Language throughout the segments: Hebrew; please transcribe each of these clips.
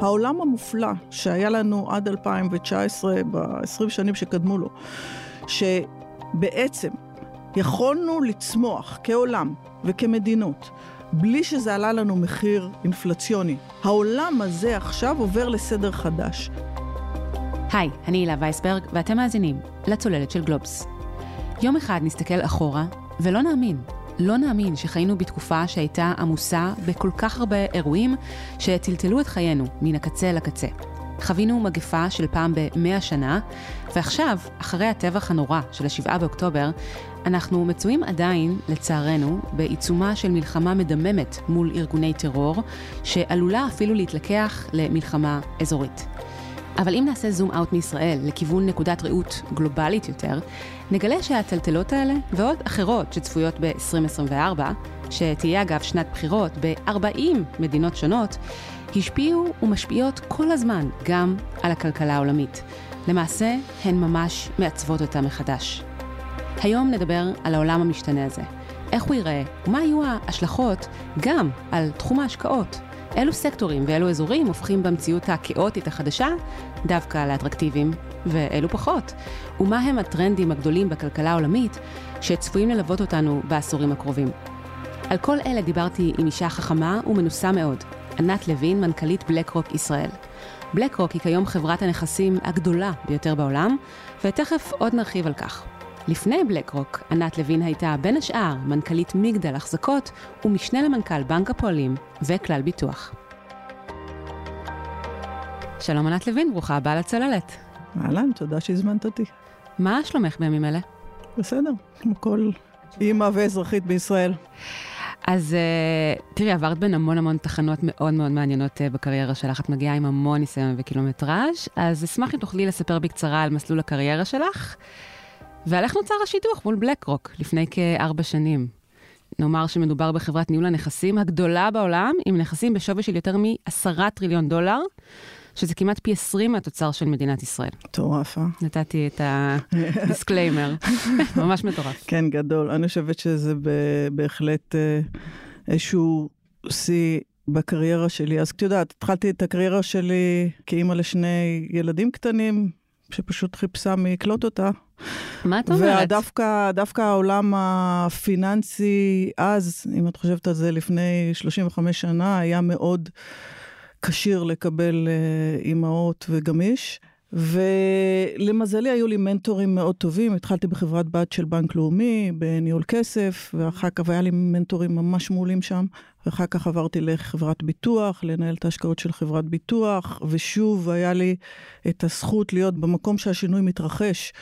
העולם המופלא שהיה לנו עד 2019, ב-20 שנים שקדמו לו, שבעצם יכולנו לצמוח כעולם וכמדינות בלי שזה עלה לנו מחיר אינפלציוני. העולם הזה עכשיו עובר לסדר חדש. היי, אני הילה וייסברג, ואתם מאזינים לצוללת של גלובס. יום אחד נסתכל אחורה, ולא נאמין, לא נאמין שחיינו בתקופה שהייתה עמוסה בכל כך הרבה אירועים שטלטלו את חיינו מן הקצה לקצה. חווינו מגפה של פעם במאה שנה, ועכשיו, אחרי הטבח הנורא של השבעה באוקטובר, אנחנו מצויים עדיין, לצערנו, בעיצומה של מלחמה מדממת מול ארגוני טרור, שעלולה אפילו להתלקח למלחמה אזורית. אבל אם נעשה זום אאוט מישראל לכיוון נקודת ראות גלובלית יותר, נגלה שהטלטלות האלה, ועוד אחרות שצפויות ב-2024, שתהיה אגב שנת בחירות ב-40 מדינות שונות, השפיעו ומשפיעות כל הזמן גם על הכלכלה העולמית. למעשה, הן ממש מעצבות אותה מחדש. היום נדבר על העולם המשתנה הזה, איך הוא ייראה, ומה יהיו ההשלכות גם על תחום ההשקעות. אילו סקטורים ואילו אזורים הופכים במציאות הכאוטית החדשה דווקא לאטרקטיביים, ואילו פחות? ומה הם הטרנדים הגדולים בכלכלה העולמית שצפויים ללוות אותנו בעשורים הקרובים? על כל אלה דיברתי עם אישה חכמה ומנוסה מאוד, ענת לוין, מנכ"לית בלק רוק ישראל. בלק רוק היא כיום חברת הנכסים הגדולה ביותר בעולם, ותכף עוד נרחיב על כך. לפני בלק רוק, ענת לוין הייתה בין השאר מנכ"לית מגדל החזקות ומשנה למנכ"ל בנק הפועלים וכלל ביטוח. שלום ענת לוין, ברוכה הבאה לצוללת. אהלן, תודה שהזמנת אותי. מה שלומך בימים אלה? בסדר, כמו כל אימא ואזרחית בישראל. אז uh, תראי, עברת בין המון המון תחנות מאוד מאוד מעניינות uh, בקריירה שלך. את מגיעה עם המון ניסיון וקילומטראז', אז אשמח אם תוכלי לספר בקצרה על מסלול הקריירה שלך, ועל איך נוצר השידוך מול בלק רוק לפני כארבע שנים. נאמר שמדובר בחברת ניהול הנכסים הגדולה בעולם, עם נכסים בשווי של יותר מעשרה טריליון דולר. שזה כמעט פי 20 מהתוצר של מדינת ישראל. מטורף, אה? נתתי את ה disclaimer, ממש מטורף. כן, גדול. אני חושבת שזה בהחלט אה, איזשהו שיא בקריירה שלי. אז את יודעת, התחלתי את הקריירה שלי כאימא לשני ילדים קטנים, שפשוט חיפשה מי יקלוט אותה. מה את אומרת? ודווקא דווקא העולם הפיננסי אז, אם את חושבת על זה לפני 35 שנה, היה מאוד כשיר לקבל uh, אימהות וגמיש. ולמזלי היו לי מנטורים מאוד טובים, התחלתי בחברת בת של בנק לאומי, בניהול כסף, ואחר כך היה לי מנטורים ממש מעולים שם, ואחר כך עברתי לחברת ביטוח, לנהל את ההשקעות של חברת ביטוח, ושוב היה לי את הזכות להיות במקום שהשינוי מתרחש.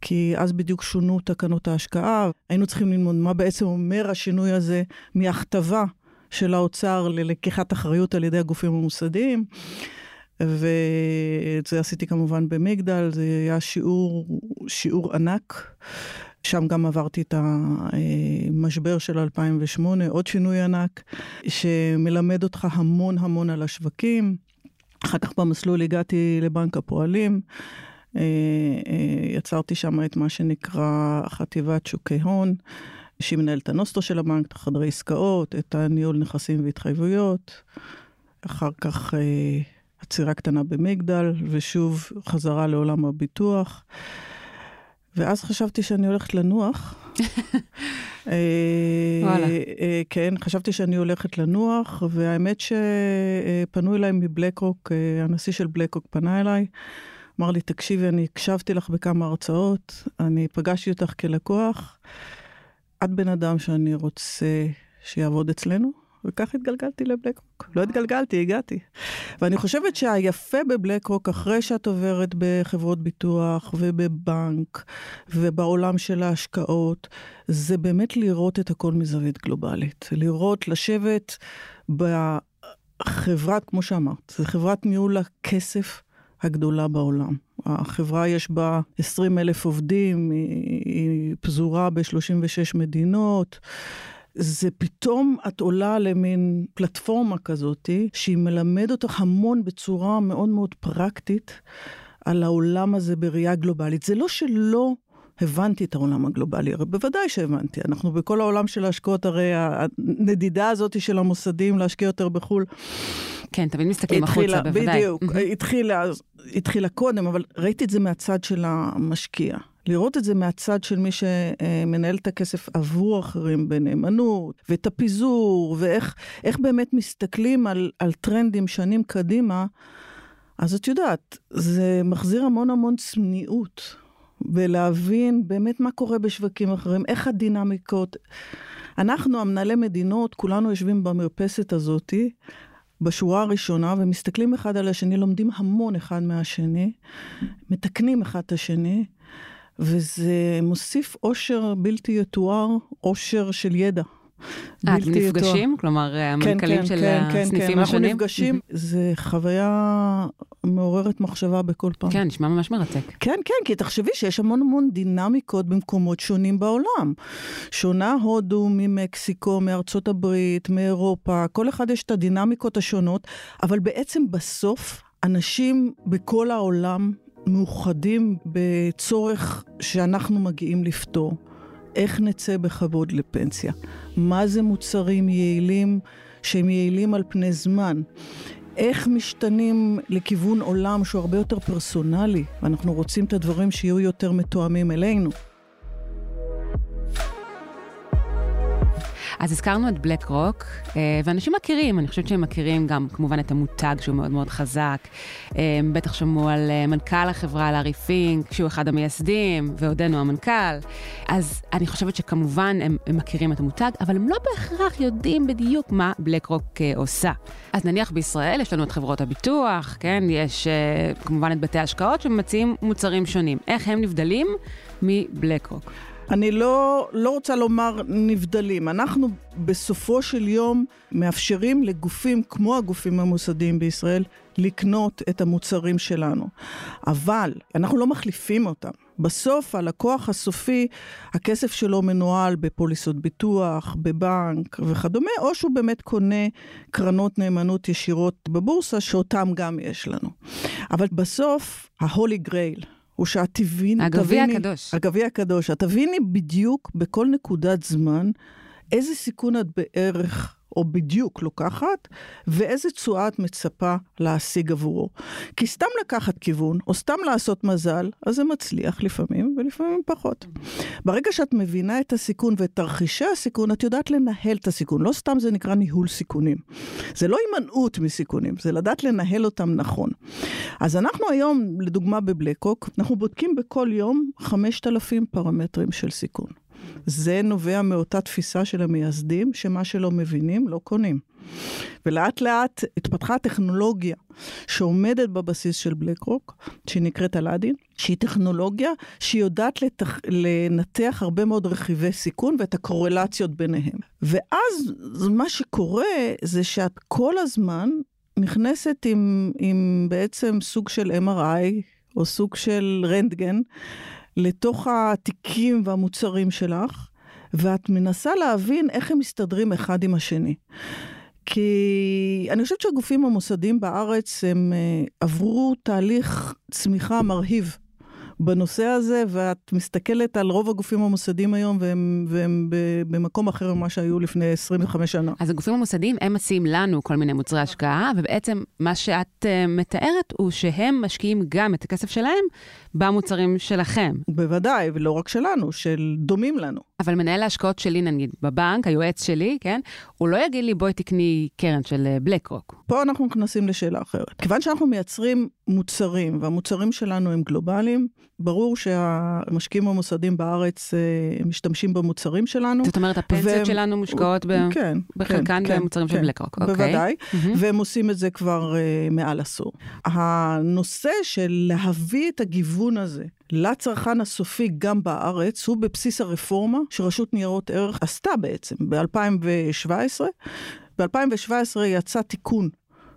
כי אז בדיוק שונו תקנות ההשקעה, היינו צריכים ללמוד מה בעצם אומר השינוי הזה מהכתבה של האוצר ללקיחת אחריות על ידי הגופים המוסדיים. ואת זה עשיתי כמובן במגדל, זה היה שיעור, שיעור ענק. שם גם עברתי את המשבר של 2008, עוד שינוי ענק, שמלמד אותך המון המון על השווקים. אחר כך במסלול הגעתי לבנק הפועלים, יצרתי שם את מה שנקרא חטיבת שוקי הון. שהיא מנהלת את הנוסטו של הבנק, את החדרי עסקאות, את הניהול נכסים והתחייבויות. אחר כך אה, עצירה קטנה במגדל, ושוב חזרה לעולם הביטוח. ואז חשבתי שאני הולכת לנוח. אה, וואלה. אה, כן, חשבתי שאני הולכת לנוח, והאמת שפנו אליי מבלקרוק, אה, הנשיא של בלקרוק פנה אליי, אמר לי, תקשיבי, אני הקשבתי לך בכמה הרצאות, אני פגשתי אותך כלקוח. את בן אדם שאני רוצה שיעבוד אצלנו, וכך התגלגלתי לבלקרוק. לא התגלגלתי, הגעתי. ואני חושבת שהיפה בבלקרוק, אחרי שאת עוברת בחברות ביטוח ובבנק ובעולם של ההשקעות, זה באמת לראות את הכל מזווית גלובלית. לראות, לשבת בחברת, כמו שאמרת, זו חברת ניהול הכסף הגדולה בעולם. החברה יש בה 20 אלף עובדים, היא, היא פזורה ב-36 מדינות. זה פתאום את עולה למין פלטפורמה כזאתי, שהיא מלמד אותך המון בצורה מאוד מאוד פרקטית על העולם הזה בראייה גלובלית. זה לא שלא הבנתי את העולם הגלובלי, הרי בוודאי שהבנתי. אנחנו בכל העולם של ההשקעות, הרי הנדידה הזאת של המוסדים להשקיע יותר בחו"ל. כן, תמיד מסתכלים החוצה, בוודאי. בדיוק, התחילה, התחילה קודם, אבל ראיתי את זה מהצד של המשקיע. לראות את זה מהצד של מי שמנהל את הכסף עבור אחרים בנאמנות, ואת הפיזור, ואיך באמת מסתכלים על, על טרנדים שנים קדימה, אז את יודעת, זה מחזיר המון המון צניעות, ולהבין באמת מה קורה בשווקים אחרים, איך הדינמיקות. אנחנו, המנהלי מדינות, כולנו יושבים במרפסת הזאתי, בשורה הראשונה, ומסתכלים אחד על השני, לומדים המון אחד מהשני, מתקנים אחד את השני, וזה מוסיף אושר בלתי יתואר, אושר של ידע. אה, אתם נפגשים? כלומר, כן, המנכ"לים כן, של כן, הסניפים כן, השונים? אנחנו נפגשים, זה חוויה מעוררת מחשבה בכל פעם. כן, נשמע ממש מרתק. כן, כן, כי תחשבי שיש המון המון דינמיקות במקומות שונים בעולם. שונה הודו ממקסיקו, מארצות הברית, מאירופה, כל אחד יש את הדינמיקות השונות, אבל בעצם בסוף אנשים בכל העולם מאוחדים בצורך שאנחנו מגיעים לפתור. איך נצא בכבוד לפנסיה? מה זה מוצרים יעילים שהם יעילים על פני זמן? איך משתנים לכיוון עולם שהוא הרבה יותר פרסונלי, ואנחנו רוצים את הדברים שיהיו יותר מתואמים אלינו. אז הזכרנו את בלק רוק, אה, ואנשים מכירים, אני חושבת שהם מכירים גם כמובן את המותג שהוא מאוד מאוד חזק. אה, בטח שמעו על אה, מנכ"ל החברה, לארי פינק, שהוא אחד המייסדים, ועודנו המנכ"ל. אז אני חושבת שכמובן הם, הם מכירים את המותג, אבל הם לא בהכרח יודעים בדיוק מה בלק רוק עושה. אז נניח בישראל יש לנו את חברות הביטוח, כן? יש כמובן את בתי ההשקעות שמציעים מוצרים שונים. איך הם נבדלים מבלק רוק? אני לא, לא רוצה לומר נבדלים. אנחנו בסופו של יום מאפשרים לגופים כמו הגופים המוסדיים בישראל לקנות את המוצרים שלנו. אבל אנחנו לא מחליפים אותם. בסוף הלקוח הסופי, הכסף שלו מנוהל בפוליסות ביטוח, בבנק וכדומה, או שהוא באמת קונה קרנות נאמנות ישירות בבורסה, שאותם גם יש לנו. אבל בסוף, ההולי גרייל, הוא שאת תביני... הגביע הקדוש. הגביע הקדוש. את תביני בדיוק בכל נקודת זמן איזה סיכון את בערך או בדיוק לוקחת, ואיזה תשואה את מצפה להשיג עבורו. כי סתם לקחת כיוון, או סתם לעשות מזל, אז זה מצליח לפעמים, ולפעמים פחות. ברגע שאת מבינה את הסיכון ואת תרחישי הסיכון, את יודעת לנהל את הסיכון. לא סתם זה נקרא ניהול סיכונים. זה לא הימנעות מסיכונים, זה לדעת לנהל אותם נכון. אז אנחנו היום, לדוגמה בבלקוק, אנחנו בודקים בכל יום 5,000 פרמטרים של סיכון. זה נובע מאותה תפיסה של המייסדים, שמה שלא מבינים, לא קונים. ולאט לאט התפתחה טכנולוגיה שעומדת בבסיס של בלק רוק, שהיא נקראת אלאדין, שהיא טכנולוגיה שהיא יודעת לתח... לנתח הרבה מאוד רכיבי סיכון ואת הקורלציות ביניהם. ואז מה שקורה זה שאת כל הזמן נכנסת עם, עם בעצם סוג של MRI, או סוג של רנטגן, לתוך התיקים והמוצרים שלך, ואת מנסה להבין איך הם מסתדרים אחד עם השני. כי אני חושבת שהגופים המוסדיים בארץ הם uh, עברו תהליך צמיחה מרהיב. בנושא הזה, ואת מסתכלת על רוב הגופים המוסדיים היום, והם, והם במקום אחר ממה שהיו לפני 25 שנה. אז הגופים המוסדיים, הם מציעים לנו כל מיני מוצרי השקעה, ובעצם מה שאת uh, מתארת הוא שהם משקיעים גם את הכסף שלהם במוצרים שלכם. בוודאי, ולא רק שלנו, של דומים לנו. אבל מנהל ההשקעות שלי, נגיד, בבנק, היועץ שלי, כן? הוא לא יגיד לי, בואי תקני קרן של בלק רוק. פה אנחנו נכנסים לשאלה אחרת. כיוון שאנחנו מייצרים מוצרים, והמוצרים שלנו הם גלובליים, ברור שהמשקיעים המוסדיים בארץ אה, משתמשים במוצרים שלנו. זאת אומרת, הפנסיות והם, שלנו מושקעות ב... כן, בחלקן כן, במוצרים כן, של בלק רוק. אוקיי. בוודאי, mm-hmm. והם עושים את זה כבר uh, מעל עשור. הנושא של להביא את הגיוון הזה לצרכן הסופי גם בארץ, הוא בבסיס הרפורמה שרשות ניירות ערך עשתה בעצם ב-2017. ב-2017 יצא תיקון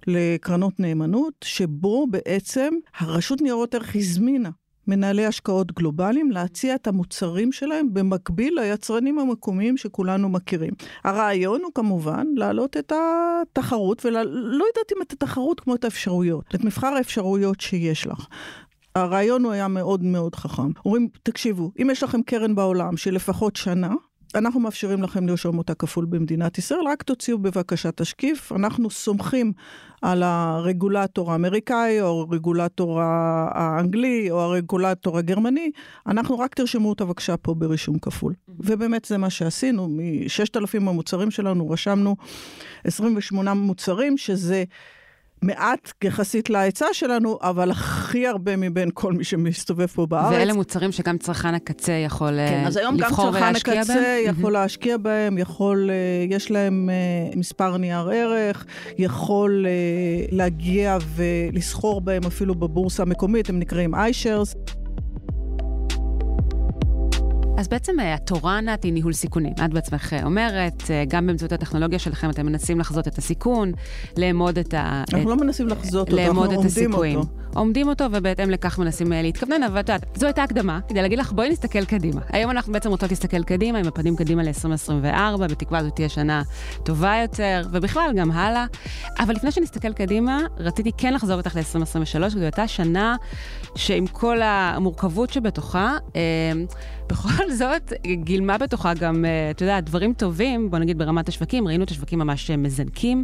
לקרנות נאמנות, שבו בעצם הרשות ניירות ערך הזמינה מנהלי השקעות גלובליים להציע את המוצרים שלהם במקביל ליצרנים המקומיים שכולנו מכירים. הרעיון הוא כמובן להעלות את התחרות, ולא יודעת אם את התחרות כמו את האפשרויות, את מבחר האפשרויות שיש לך. הרעיון הוא היה מאוד מאוד חכם. אומרים, תקשיבו, אם יש לכם קרן בעולם של לפחות שנה, אנחנו מאפשרים לכם לרשום אותה כפול במדינת ישראל, רק תוציאו בבקשה תשקיף. אנחנו סומכים על הרגולטור האמריקאי, או הרגולטור האנגלי, או הרגולטור הגרמני, אנחנו רק תרשמו אותה בבקשה פה ברישום כפול. ובאמת זה מה שעשינו, מ-6,000 המוצרים שלנו רשמנו 28 מוצרים, שזה... מעט יחסית להיצע שלנו, אבל הכי הרבה מבין כל מי שמסתובב פה בארץ. ואלה מוצרים שגם צרכן הקצה יכול כן, אז היום גם צרכן הקצה יכול להשקיע בהם, יכול, אה, יש להם אה, מספר נייר ערך, יכול אה, להגיע ולסחור בהם אפילו בבורסה המקומית, הם נקראים iShares. אז בעצם אה, התורה, נת, היא ניהול סיכונים. את בעצמך אה, אומרת, אה, גם באמצעות הטכנולוגיה שלכם אתם מנסים לחזות את הסיכון, לאמוד את ה... אנחנו את, לא מנסים לחזות אותו, אנחנו עומדים הסיכויים. אותו. עומדים אותו, ובהתאם לכך מנסים להתכוונן, אבל את יודעת, זו הייתה הקדמה, כדי להגיד לך, בואי נסתכל קדימה. היום אנחנו בעצם רוצות להסתכל קדימה, עם הפנים קדימה ל-2024, בתקווה זו תהיה שנה טובה יותר, ובכלל, גם הלאה. אבל לפני שנסתכל קדימה, רציתי כן לחזור איתך ל-2023, זו הייתה שנה שעם כל המורכבות שבתוכה, בכל זאת, גילמה בתוכה גם, אה, אתה יודע, דברים טובים, בוא נגיד ברמת השווקים, ראינו את השווקים ממש אה, מזנקים.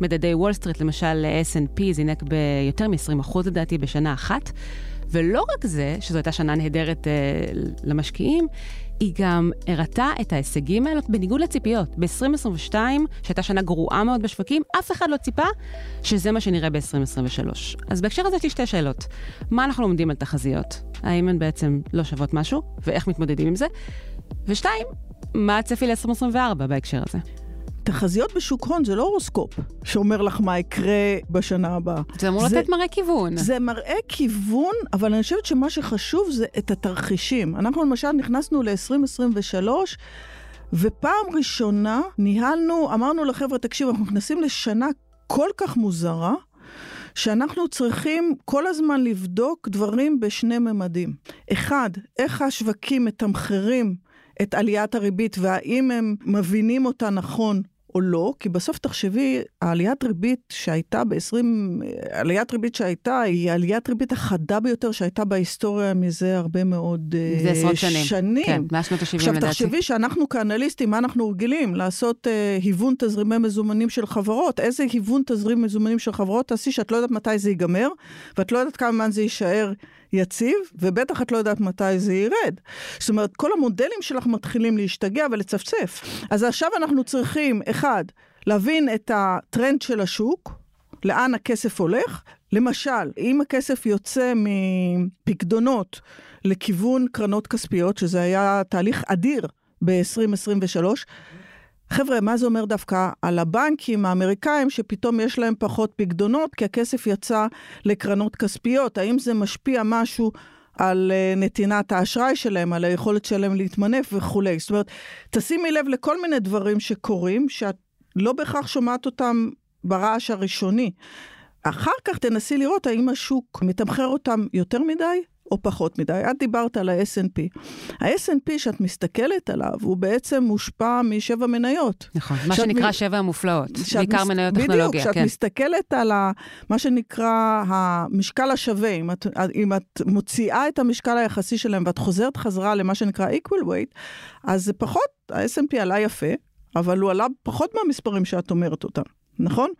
מדדי וול סטריט, למשל S&P, זינק ביותר מ-20% לדעתי בשנה אחת. ולא רק זה, שזו הייתה שנה נהדרת אה, למשקיעים, היא גם הראתה את ההישגים האלה בניגוד לציפיות. ב-2022, שהייתה שנה גרועה מאוד בשווקים, אף אחד לא ציפה שזה מה שנראה ב-2023. אז בהקשר הזה יש לי שתי שאלות. מה אנחנו לומדים על תחזיות? האם הן בעצם לא שוות משהו? ואיך מתמודדים עם זה? ושתיים, מה הצפי ל-2024 בהקשר הזה? תחזיות בשוק הון זה לא הורוסקופ שאומר לך מה יקרה בשנה הבאה. זה אמור לתת מראה כיוון. זה מראה כיוון, אבל אני חושבת שמה שחשוב זה את התרחישים. אנחנו למשל נכנסנו ל-2023, ופעם ראשונה ניהלנו, אמרנו לחבר'ה, תקשיבו, אנחנו נכנסים לשנה כל כך מוזרה, שאנחנו צריכים כל הזמן לבדוק דברים בשני ממדים. אחד, איך השווקים מתמחרים את עליית הריבית והאם הם מבינים אותה נכון או לא, כי בסוף תחשבי, העליית ריבית שהייתה ב-20, עליית ריבית שהייתה, היא עליית ריבית החדה ביותר שהייתה בהיסטוריה מזה הרבה מאוד זה עשרות שנים. שנים. כן, מאז שנות ה-70 לדעתי. עכשיו תחשבי שאנחנו כאנליסטים, מה אנחנו רגילים? לעשות uh, היוון תזרימי מזומנים של חברות. איזה היוון תזרים מזומנים של חברות תעשי שאת לא יודעת מתי זה ייגמר, ואת לא יודעת כמה זמן זה יישאר. יציב, ובטח את לא יודעת מתי זה ירד. זאת אומרת, כל המודלים שלך מתחילים להשתגע ולצפצף. אז עכשיו אנחנו צריכים, אחד, להבין את הטרנד של השוק, לאן הכסף הולך. למשל, אם הכסף יוצא מפקדונות לכיוון קרנות כספיות, שזה היה תהליך אדיר ב-2023, חבר'ה, מה זה אומר דווקא על הבנקים האמריקאים שפתאום יש להם פחות פקדונות כי הכסף יצא לקרנות כספיות? האם זה משפיע משהו על uh, נתינת האשראי שלהם, על היכולת שלהם להתמנף וכולי? זאת אומרת, תשימי לב לכל מיני דברים שקורים, שאת לא בהכרח שומעת אותם ברעש הראשוני. אחר כך תנסי לראות האם השוק מתמחר אותם יותר מדי או פחות מדי. את דיברת על ה snp ה-S&P שאת מסתכלת עליו, הוא בעצם מושפע משבע מניות. נכון, מה שנקרא מ... שבע המופלאות, בעיקר מס... מניות טכנולוגיה. בדיוק, כשאת כן. מסתכלת על ה... מה שנקרא המשקל השווה, אם את, אם את מוציאה את המשקל היחסי שלהם ואת חוזרת חזרה למה שנקרא equal weight, אז זה פחות, ה-S&P עלה יפה, אבל הוא עלה פחות מהמספרים שאת אומרת אותם. נכון?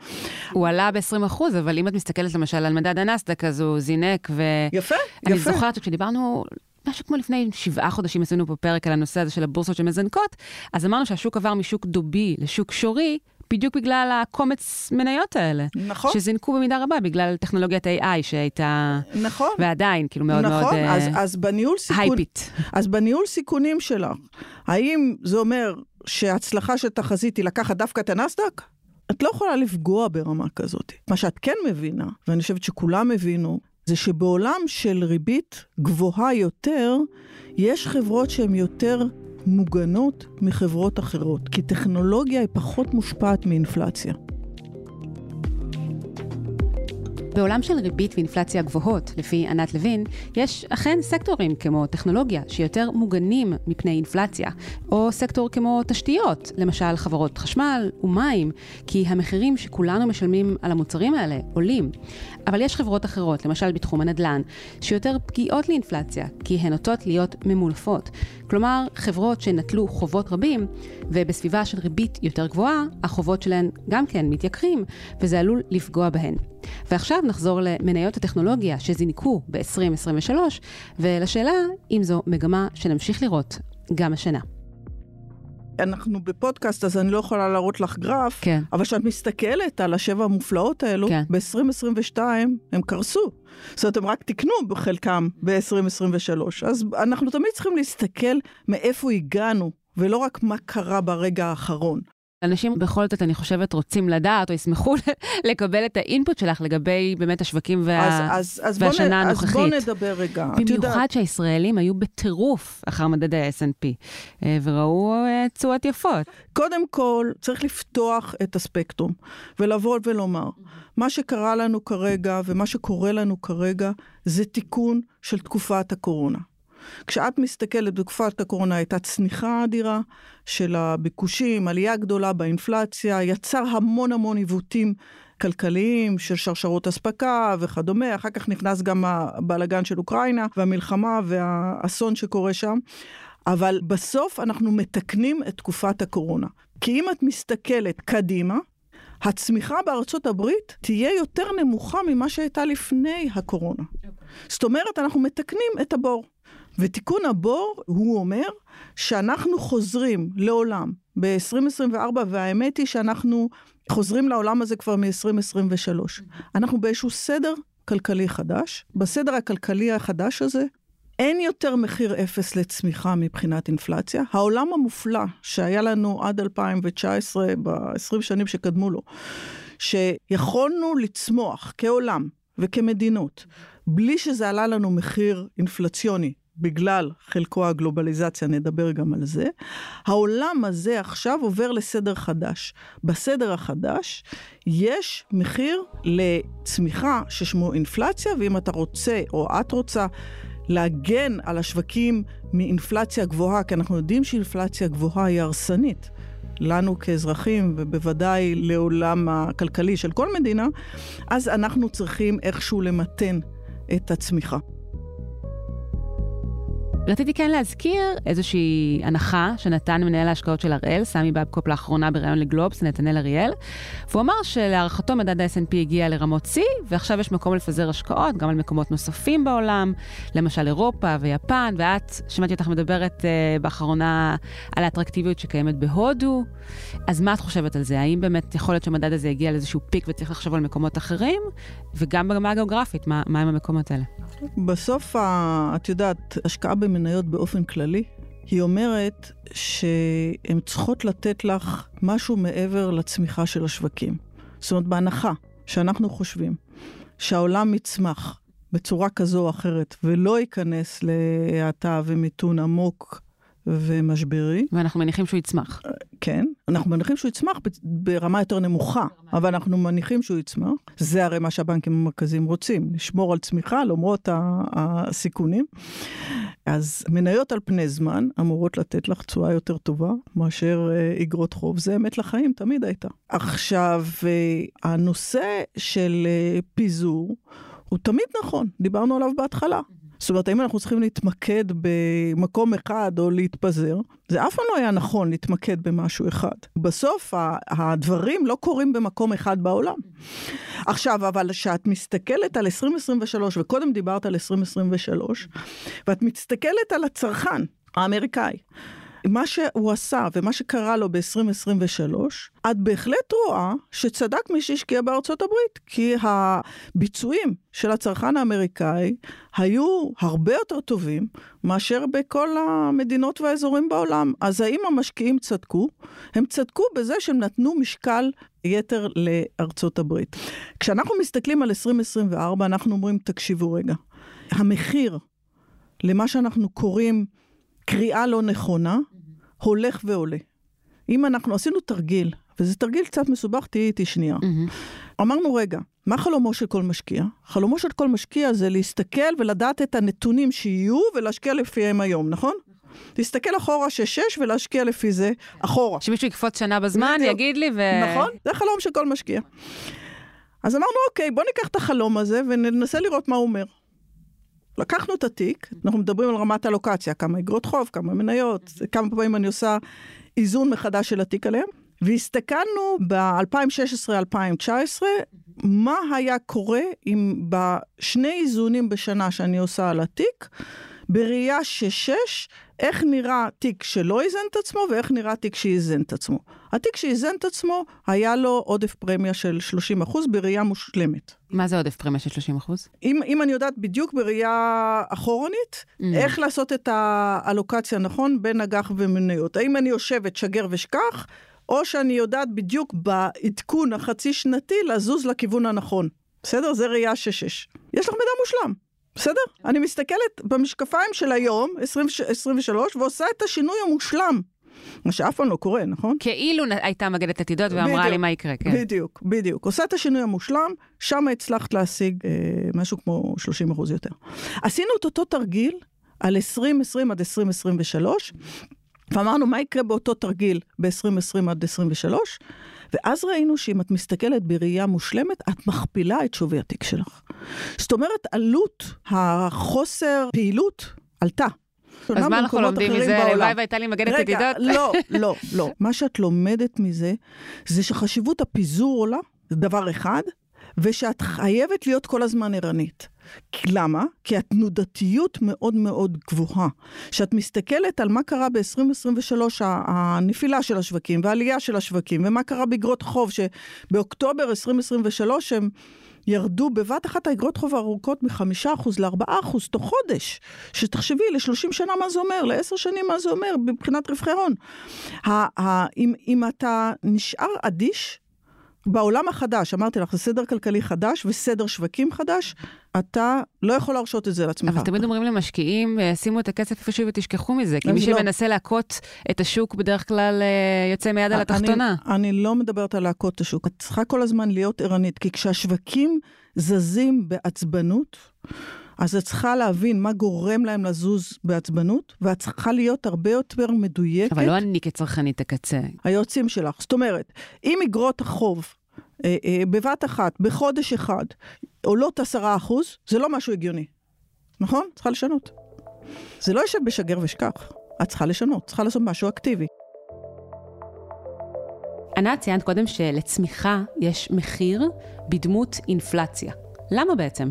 הוא עלה ב-20 אחוז, אבל אם את מסתכלת למשל על מדד הנסדק, אז הוא זינק, ו... יפה, אני יפה. אני זוכרת שכשדיברנו, משהו כמו לפני שבעה חודשים עשינו פה פרק על הנושא הזה של הבורסות שמזנקות, אז אמרנו שהשוק עבר משוק דובי לשוק שורי, בדיוק בגלל הקומץ מניות האלה. נכון. שזינקו במידה רבה בגלל טכנולוגיית AI שהייתה... נכון. ועדיין, כאילו מאוד נכון, מאוד... נכון, אז, uh, אז בניהול סיכון... הייפית. אז בניהול סיכונים שלך, האם זה אומר שההצלחה של תחזית היא לקחת דווקא את הנסדק? את לא יכולה לפגוע ברמה כזאת. מה שאת כן מבינה, ואני חושבת שכולם הבינו, זה שבעולם של ריבית גבוהה יותר, יש חברות שהן יותר מוגנות מחברות אחרות, כי טכנולוגיה היא פחות מושפעת מאינפלציה. בעולם של ריבית ואינפלציה גבוהות, לפי ענת לוין, יש אכן סקטורים כמו טכנולוגיה שיותר מוגנים מפני אינפלציה, או סקטור כמו תשתיות, למשל חברות חשמל ומים, כי המחירים שכולנו משלמים על המוצרים האלה עולים. אבל יש חברות אחרות, למשל בתחום הנדל"ן, שיותר פגיעות לאינפלציה, כי הן נוטות להיות ממולפות. כלומר, חברות שנטלו חובות רבים, ובסביבה של ריבית יותר גבוהה, החובות שלהן גם כן מתייקרים, וזה עלול לפגוע בהן. ועכשיו נחזור למניות הטכנולוגיה שזינקו ב-2023, ולשאלה אם זו מגמה שנמשיך לראות גם השנה. אנחנו בפודקאסט, אז אני לא יכולה להראות לך גרף, כן. אבל כשאת מסתכלת על השבע המופלאות האלו, כן. ב-2022 הם קרסו. זאת אומרת, הם רק תיקנו בחלקם ב-2023. אז אנחנו תמיד צריכים להסתכל מאיפה הגענו, ולא רק מה קרה ברגע האחרון. אנשים בכל זאת, אני חושבת, רוצים לדעת או ישמחו לקבל את האינפוט שלך לגבי באמת השווקים וה... אז, אז, אז בוא והשנה נ- הנוכחית. אז בוא נדבר רגע. במיוחד שהישראלים היו בטירוף אחר מדדי ה-S&P, אה, וראו אה, תשואות יפות. קודם כל, צריך לפתוח את הספקטרום, ולבוא ולומר, מה שקרה לנו כרגע ומה שקורה לנו כרגע, זה תיקון של תקופת הקורונה. כשאת מסתכלת בתקופת הקורונה הייתה צניחה אדירה של הביקושים, עלייה גדולה באינפלציה, יצר המון המון עיוותים כלכליים של שרשרות אספקה וכדומה, אחר כך נכנס גם הבלגן של אוקראינה והמלחמה והאסון שקורה שם. אבל בסוף אנחנו מתקנים את תקופת הקורונה. כי אם את מסתכלת קדימה, הצמיחה בארצות הברית תהיה יותר נמוכה ממה שהייתה לפני הקורונה. זאת אומרת, אנחנו מתקנים את הבור. ותיקון הבור, הוא אומר שאנחנו חוזרים לעולם ב-2024, והאמת היא שאנחנו חוזרים לעולם הזה כבר מ-2023. אנחנו באיזשהו סדר כלכלי חדש. בסדר הכלכלי החדש הזה, אין יותר מחיר אפס לצמיחה מבחינת אינפלציה. העולם המופלא שהיה לנו עד 2019, ב-20 שנים שקדמו לו, שיכולנו לצמוח כעולם וכמדינות, בלי שזה עלה לנו מחיר אינפלציוני, בגלל חלקו הגלובליזציה, נדבר גם על זה. העולם הזה עכשיו עובר לסדר חדש. בסדר החדש יש מחיר לצמיחה ששמו אינפלציה, ואם אתה רוצה, או את רוצה, להגן על השווקים מאינפלציה גבוהה, כי אנחנו יודעים שאינפלציה גבוהה היא הרסנית. לנו כאזרחים, ובוודאי לעולם הכלכלי של כל מדינה, אז אנחנו צריכים איכשהו למתן את הצמיחה. רציתי כן להזכיר איזושהי הנחה שנתן מנהל ההשקעות של הראל, סמי בבקופ לאחרונה בריאיון לגלובס, נתנאל אריאל, והוא אמר שלהערכתו מדד ה-S&P הגיע לרמות שיא, ועכשיו יש מקום לפזר השקעות גם על מקומות נוספים בעולם, למשל אירופה ויפן, ואת, שמעתי אותך מדברת uh, באחרונה על האטרקטיביות שקיימת בהודו, אז מה את חושבת על זה? האם באמת יכול להיות שהמדד הזה הגיע לאיזשהו פיק וצריך לחשוב על מקומות אחרים? וגם ברמה הגיאוגרפית, מה, מה הם המקומות האלה? בסוף, את יודעת, השקעה במניות באופן כללי, היא אומרת שהן צריכות לתת לך משהו מעבר לצמיחה של השווקים. זאת אומרת, בהנחה שאנחנו חושבים שהעולם יצמח בצורה כזו או אחרת, ולא ייכנס להאטה ומיתון עמוק ומשברי, ואנחנו מניחים שהוא יצמח. כן, אנחנו מניחים שהוא יצמח ברמה יותר נמוכה, אבל אנחנו מניחים שהוא יצמח. זה הרי מה שהבנקים המרכזיים רוצים, לשמור על צמיחה למרות הסיכונים. אז מניות על פני זמן אמורות לתת לך תשואה יותר טובה מאשר אה, אגרות חוב. זה אמת לחיים, תמיד הייתה. עכשיו, אה, הנושא של אה, פיזור הוא תמיד נכון, דיברנו עליו בהתחלה. זאת אומרת, האם אנחנו צריכים להתמקד במקום אחד או להתפזר? זה אף פעם לא היה נכון להתמקד במשהו אחד. בסוף הדברים לא קורים במקום אחד בעולם. עכשיו, אבל כשאת מסתכלת על 2023, וקודם דיברת על 2023, ואת מסתכלת על הצרכן האמריקאי, מה שהוא עשה ומה שקרה לו ב-2023, את בהחלט רואה שצדק מי שהשקיע בארצות הברית, כי הביצועים של הצרכן האמריקאי היו הרבה יותר טובים מאשר בכל המדינות והאזורים בעולם. אז האם המשקיעים צדקו? הם צדקו בזה שהם נתנו משקל יתר לארצות הברית. כשאנחנו מסתכלים על 2024, אנחנו אומרים, תקשיבו רגע, המחיר למה שאנחנו קוראים קריאה לא נכונה, הולך ועולה. אם אנחנו עשינו תרגיל, וזה תרגיל קצת מסובך, תהיי איתי שנייה. אמרנו, רגע, מה חלומו של כל משקיע? חלומו של כל משקיע זה להסתכל ולדעת את הנתונים שיהיו ולהשקיע לפיהם היום, נכון? להסתכל אחורה שש ולהשקיע לפי זה אחורה. שמישהו יקפוץ שנה בזמן, בדיוק. יגיד לי ו... נכון, זה החלום של כל משקיע. אז אמרנו, אוקיי, בוא ניקח את החלום הזה וננסה לראות מה הוא אומר. לקחנו את התיק, אנחנו מדברים על רמת הלוקציה, כמה אגרות חוב, כמה מניות, כמה פעמים אני עושה איזון מחדש של התיק עליהם, והסתכלנו ב-2016-2019, מה היה קורה אם בשני איזונים בשנה שאני עושה על התיק, בראייה ששש, איך נראה תיק שלא איזן את עצמו ואיך נראה תיק שאיזן את עצמו. התיק שאיזן את עצמו, היה לו עודף פרמיה של 30 אחוז בראייה מושלמת. מה זה עודף פרמיה של 30 אחוז? אם, אם אני יודעת בדיוק בראייה אחורנית, mm. איך לעשות את האלוקציה נכון בין אג"ח ומניות. האם אני יושבת שגר ושכח, או שאני יודעת בדיוק בעדכון החצי שנתי לזוז לכיוון הנכון. בסדר? זה ראייה 6-6. יש לך מידע מושלם. בסדר? אני מסתכלת במשקפיים של היום, 2023, ועושה את השינוי המושלם. מה שאף פעם לא קורה, נכון? כאילו הייתה מגדת עתידות ואמרה בדיוק, לי מה יקרה, כן. בדיוק, בדיוק. עושה את השינוי המושלם, שם הצלחת להשיג אה, משהו כמו 30 אחוז יותר. עשינו את אותו תרגיל על 2020 עד 2023, ואמרנו מה יקרה באותו תרגיל ב-2020 עד 2023, ואז ראינו שאם את מסתכלת בראייה מושלמת, את מכפילה את שווי התיק שלך. זאת אומרת, עלות החוסר פעילות עלתה. אז מה אנחנו לומדים מזה? הלוואי והייתה לי מגנת ידידות. לא, לא, לא. מה שאת לומדת מזה, זה שחשיבות הפיזור עולה, זה דבר אחד, ושאת חייבת להיות כל הזמן ערנית. למה? כי התנודתיות מאוד מאוד גבוהה. כשאת מסתכלת על מה קרה ב-2023, הנפילה של השווקים והעלייה של השווקים, ומה קרה באגרות חוב, שבאוקטובר 2023 הם... ירדו בבת אחת האגרות חוב הארוכות מחמישה אחוז לארבעה אחוז תוך חודש. שתחשבי, לשלושים שנה מה זה אומר, לעשר שנים מה זה אומר מבחינת רווחי הון. אם, אם אתה נשאר אדיש, בעולם החדש, אמרתי לך, זה סדר כלכלי חדש וסדר שווקים חדש, אתה לא יכול להרשות את זה לעצמך. אבל תמיד אומרים למשקיעים, אה, שימו את הכסף איפשהו ותשכחו מזה, כי מי לא. שמנסה להכות את השוק בדרך כלל אה, יוצא מיד על התחתונה. אני, אני לא מדברת על להכות את השוק, את צריכה כל הזמן להיות ערנית, כי כשהשווקים זזים בעצבנות, אז את צריכה להבין מה גורם להם לזוז בעצבנות, ואת צריכה להיות הרבה יותר מדויקת. אבל לא אני כצרכנית הקצה. היועצים שלך. זאת אומרת, אם אגרות החוב אה, אה, בבת אחת, בחודש אחד, עולות עשרה אחוז, זה לא משהו הגיוני. נכון? צריכה לשנות. זה לא יושב בשגר ושכח. את צריכה לשנות, צריכה לעשות משהו אקטיבי. ענת, ציינת קודם שלצמיחה יש מחיר בדמות אינפלציה. למה בעצם?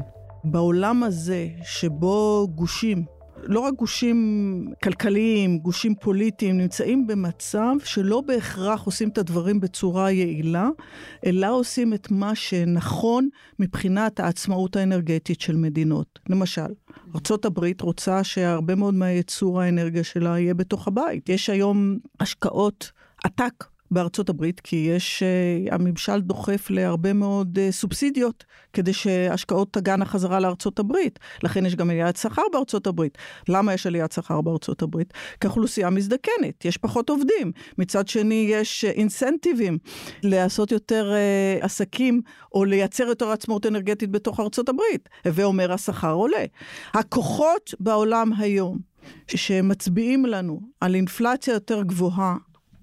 בעולם הזה, שבו גושים לא רק גושים כלכליים, גושים פוליטיים, נמצאים במצב שלא בהכרח עושים את הדברים בצורה יעילה, אלא עושים את מה שנכון מבחינת העצמאות האנרגטית של מדינות. למשל, ארה"ב רוצה שהרבה מאוד מהייצור האנרגיה שלה יהיה בתוך הבית. יש היום השקעות עתק בארצות הברית, כי יש, uh, הממשל דוחף להרבה מאוד uh, סובסידיות כדי שהשקעות תגענה חזרה לארצות הברית. לכן יש גם עליית שכר בארצות הברית. למה יש עליית שכר בארצות הברית? כי האוכלוסייה מזדקנת, יש פחות עובדים. מצד שני, יש אינסנטיבים לעשות יותר uh, עסקים או לייצר יותר עצמאות אנרגטית בתוך ארצות הברית. הווה אומר, השכר עולה. הכוחות בעולם היום, שמצביעים לנו על אינפלציה יותר גבוהה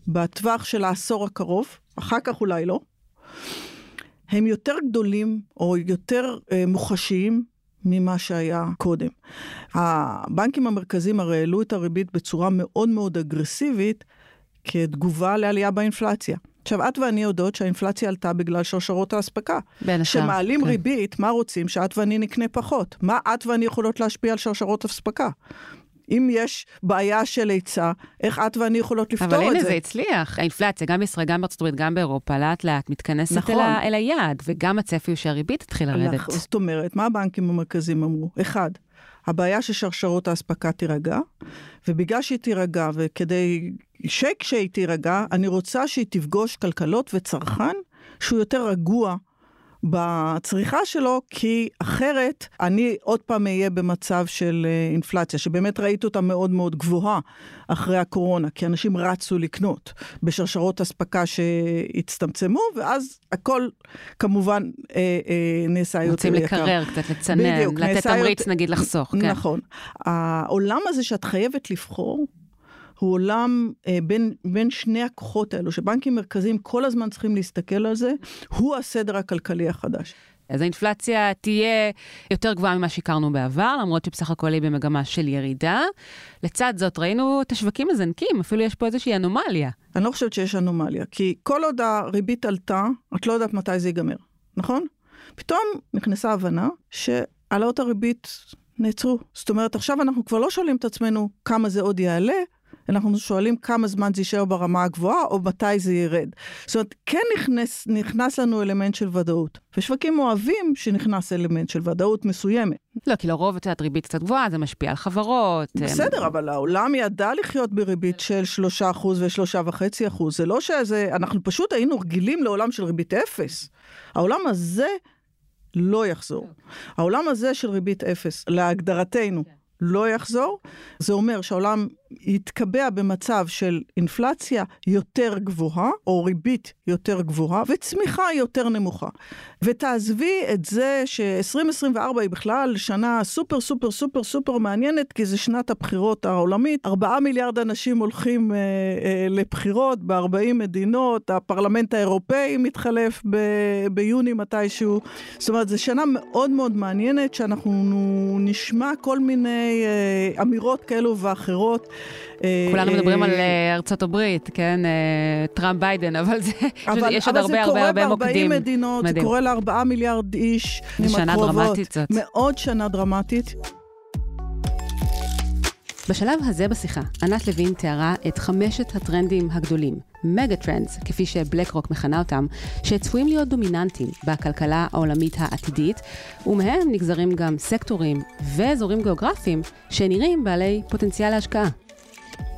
בטווח של העשור הקרוב, אחר כך אולי לא, הם יותר גדולים או יותר אה, מוחשיים ממה שהיה קודם. הבנקים המרכזיים הרי העלו את הריבית בצורה מאוד מאוד אגרסיבית כתגובה לעלייה באינפלציה. עכשיו, את ואני יודעות שהאינפלציה עלתה בגלל שרשרות האספקה. בין השאר. כשמעלים כן. ריבית, מה רוצים? שאת ואני נקנה פחות. מה את ואני יכולות להשפיע על שרשרות אספקה? אם יש בעיה של היצע, איך את ואני יכולות לפתור את זה? אבל הנה, זה הצליח. האינפלציה, גם בישראל, גם בארצות הברית, גם באירופה, לאט לאט מתכנסת נכון. אל, ה, אל היעד, וגם הצפי הוא שהריבית תתחיל לרדת. זאת אומרת, מה הבנקים המרכזיים אמרו? אחד, הבעיה ששרשרות האספקה תירגע, ובגלל שהיא תירגע, וכדי שכשהיא תירגע, אני רוצה שהיא תפגוש כלכלות וצרכן שהוא יותר רגוע בצריכה שלו, כי אחרת אני עוד פעם אהיה במצב של אה, אינפלציה, שבאמת ראית אותה מאוד מאוד גבוהה אחרי הקורונה, כי אנשים רצו לקנות בשרשרות אספקה שהצטמצמו, ואז הכל כמובן אה, אה, נעשה יותר יקר. רוצים לקרר קצת, לצנן, בדיוק, לתת תמריץ יותר... נגיד לחסוך. כן. נכון. העולם הזה שאת חייבת לבחור, הוא עולם אה, בין, בין שני הכוחות האלו, שבנקים מרכזיים כל הזמן צריכים להסתכל על זה, הוא הסדר הכלכלי החדש. אז האינפלציה תהיה יותר גבוהה ממה שהכרנו בעבר, למרות שבסך הכל היא במגמה של ירידה. לצד זאת, ראינו את השווקים מזנקים, אפילו יש פה איזושהי אנומליה. אני לא חושבת שיש אנומליה, כי כל עוד הריבית עלתה, את לא יודעת מתי זה ייגמר, נכון? פתאום נכנסה הבנה שהעלאות הריבית נעצרו. זאת אומרת, עכשיו אנחנו כבר לא שואלים את עצמנו כמה זה עוד יעלה, אנחנו שואלים כמה זמן זה יישאר ברמה הגבוהה, או מתי זה ירד. זאת אומרת, כן נכנס, נכנס לנו אלמנט של ודאות. ושווקים אוהבים שנכנס אלמנט של ודאות מסוימת. לא, כי לרוב, את יודעת, ריבית קצת גבוהה, זה משפיע על חברות. בסדר, הם... אבל העולם ידע לחיות בריבית של 3% ו-3.5%. זה לא שזה, אנחנו פשוט היינו רגילים לעולם של ריבית אפס. העולם הזה לא יחזור. העולם הזה של ריבית אפס, להגדרתנו, לא יחזור. זה אומר שהעולם יתקבע במצב של אינפלציה יותר גבוהה, או ריבית יותר גבוהה, וצמיחה יותר נמוכה. ותעזבי את זה ש-2024 היא בכלל שנה סופר סופר סופר סופר מעניינת, כי זה שנת הבחירות העולמית. 4 מיליארד אנשים הולכים אה, אה, לבחירות ב-40 מדינות, הפרלמנט האירופאי מתחלף ב- ביוני מתישהו. זאת אומרת, זו שנה מאוד מאוד מעניינת, שאנחנו נשמע כל מיני אה, אמירות כאלו ואחרות. אה, כולנו מדברים על אה, ארצות הברית, כן? אה, טראמפ ביידן, אבל זה, יש עוד הרבה הרבה הרבה מוקדים. אבל זה קורה ב-40 מדינות, זה קורה ל-4 מיליארד איש. זה שנה דרמטית זאת. מאוד שנה דרמטית. בשלב הזה בשיחה, ענת לוין תיארה את חמשת הטרנדים הגדולים, mega trends, כפי שבלק רוק מכנה אותם, שצפויים להיות דומיננטיים בכלכלה העולמית העתידית, ומהם נגזרים גם סקטורים ואזורים גיאוגרפיים שנראים בעלי פוטנציאל להשקעה.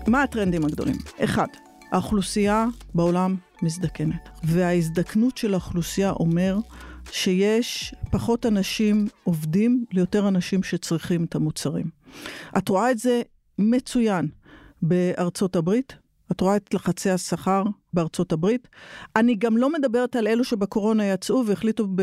מה הטרנדים הגדולים? אחד, האוכלוסייה בעולם מזדקנת, וההזדקנות של האוכלוסייה אומר שיש פחות אנשים עובדים ליותר אנשים שצריכים את המוצרים. את רואה את זה מצוין בארצות הברית, את רואה את לחצי השכר בארצות הברית. אני גם לא מדברת על אלו שבקורונה יצאו והחליטו ב...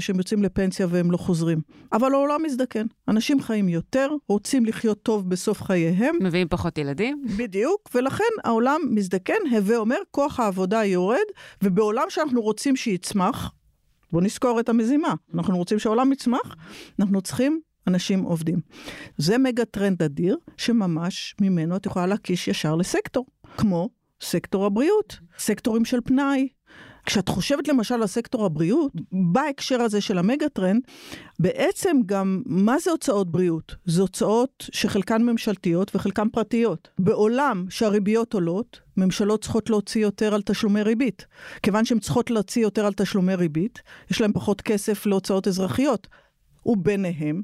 שהם יוצאים לפנסיה והם לא חוזרים. אבל העולם מזדקן. אנשים חיים יותר, רוצים לחיות טוב בסוף חייהם. מביאים פחות ילדים. בדיוק, ולכן העולם מזדקן, הווה אומר, כוח העבודה יורד, ובעולם שאנחנו רוצים שיצמח, בואו נזכור את המזימה. אנחנו רוצים שהעולם יצמח, אנחנו צריכים אנשים עובדים. זה mega trend אדיר, שממש ממנו את יכולה להקיש ישר לסקטור, כמו סקטור הבריאות, סקטורים של פנאי. כשאת חושבת למשל על סקטור הבריאות, בהקשר הזה של ה mega trend, בעצם גם, מה זה הוצאות בריאות? זה הוצאות שחלקן ממשלתיות וחלקן פרטיות. בעולם שהריביות עולות, ממשלות צריכות להוציא יותר על תשלומי ריבית. כיוון שהן צריכות להוציא יותר על תשלומי ריבית, יש להן פחות כסף להוצאות אזרחיות. וביניהם,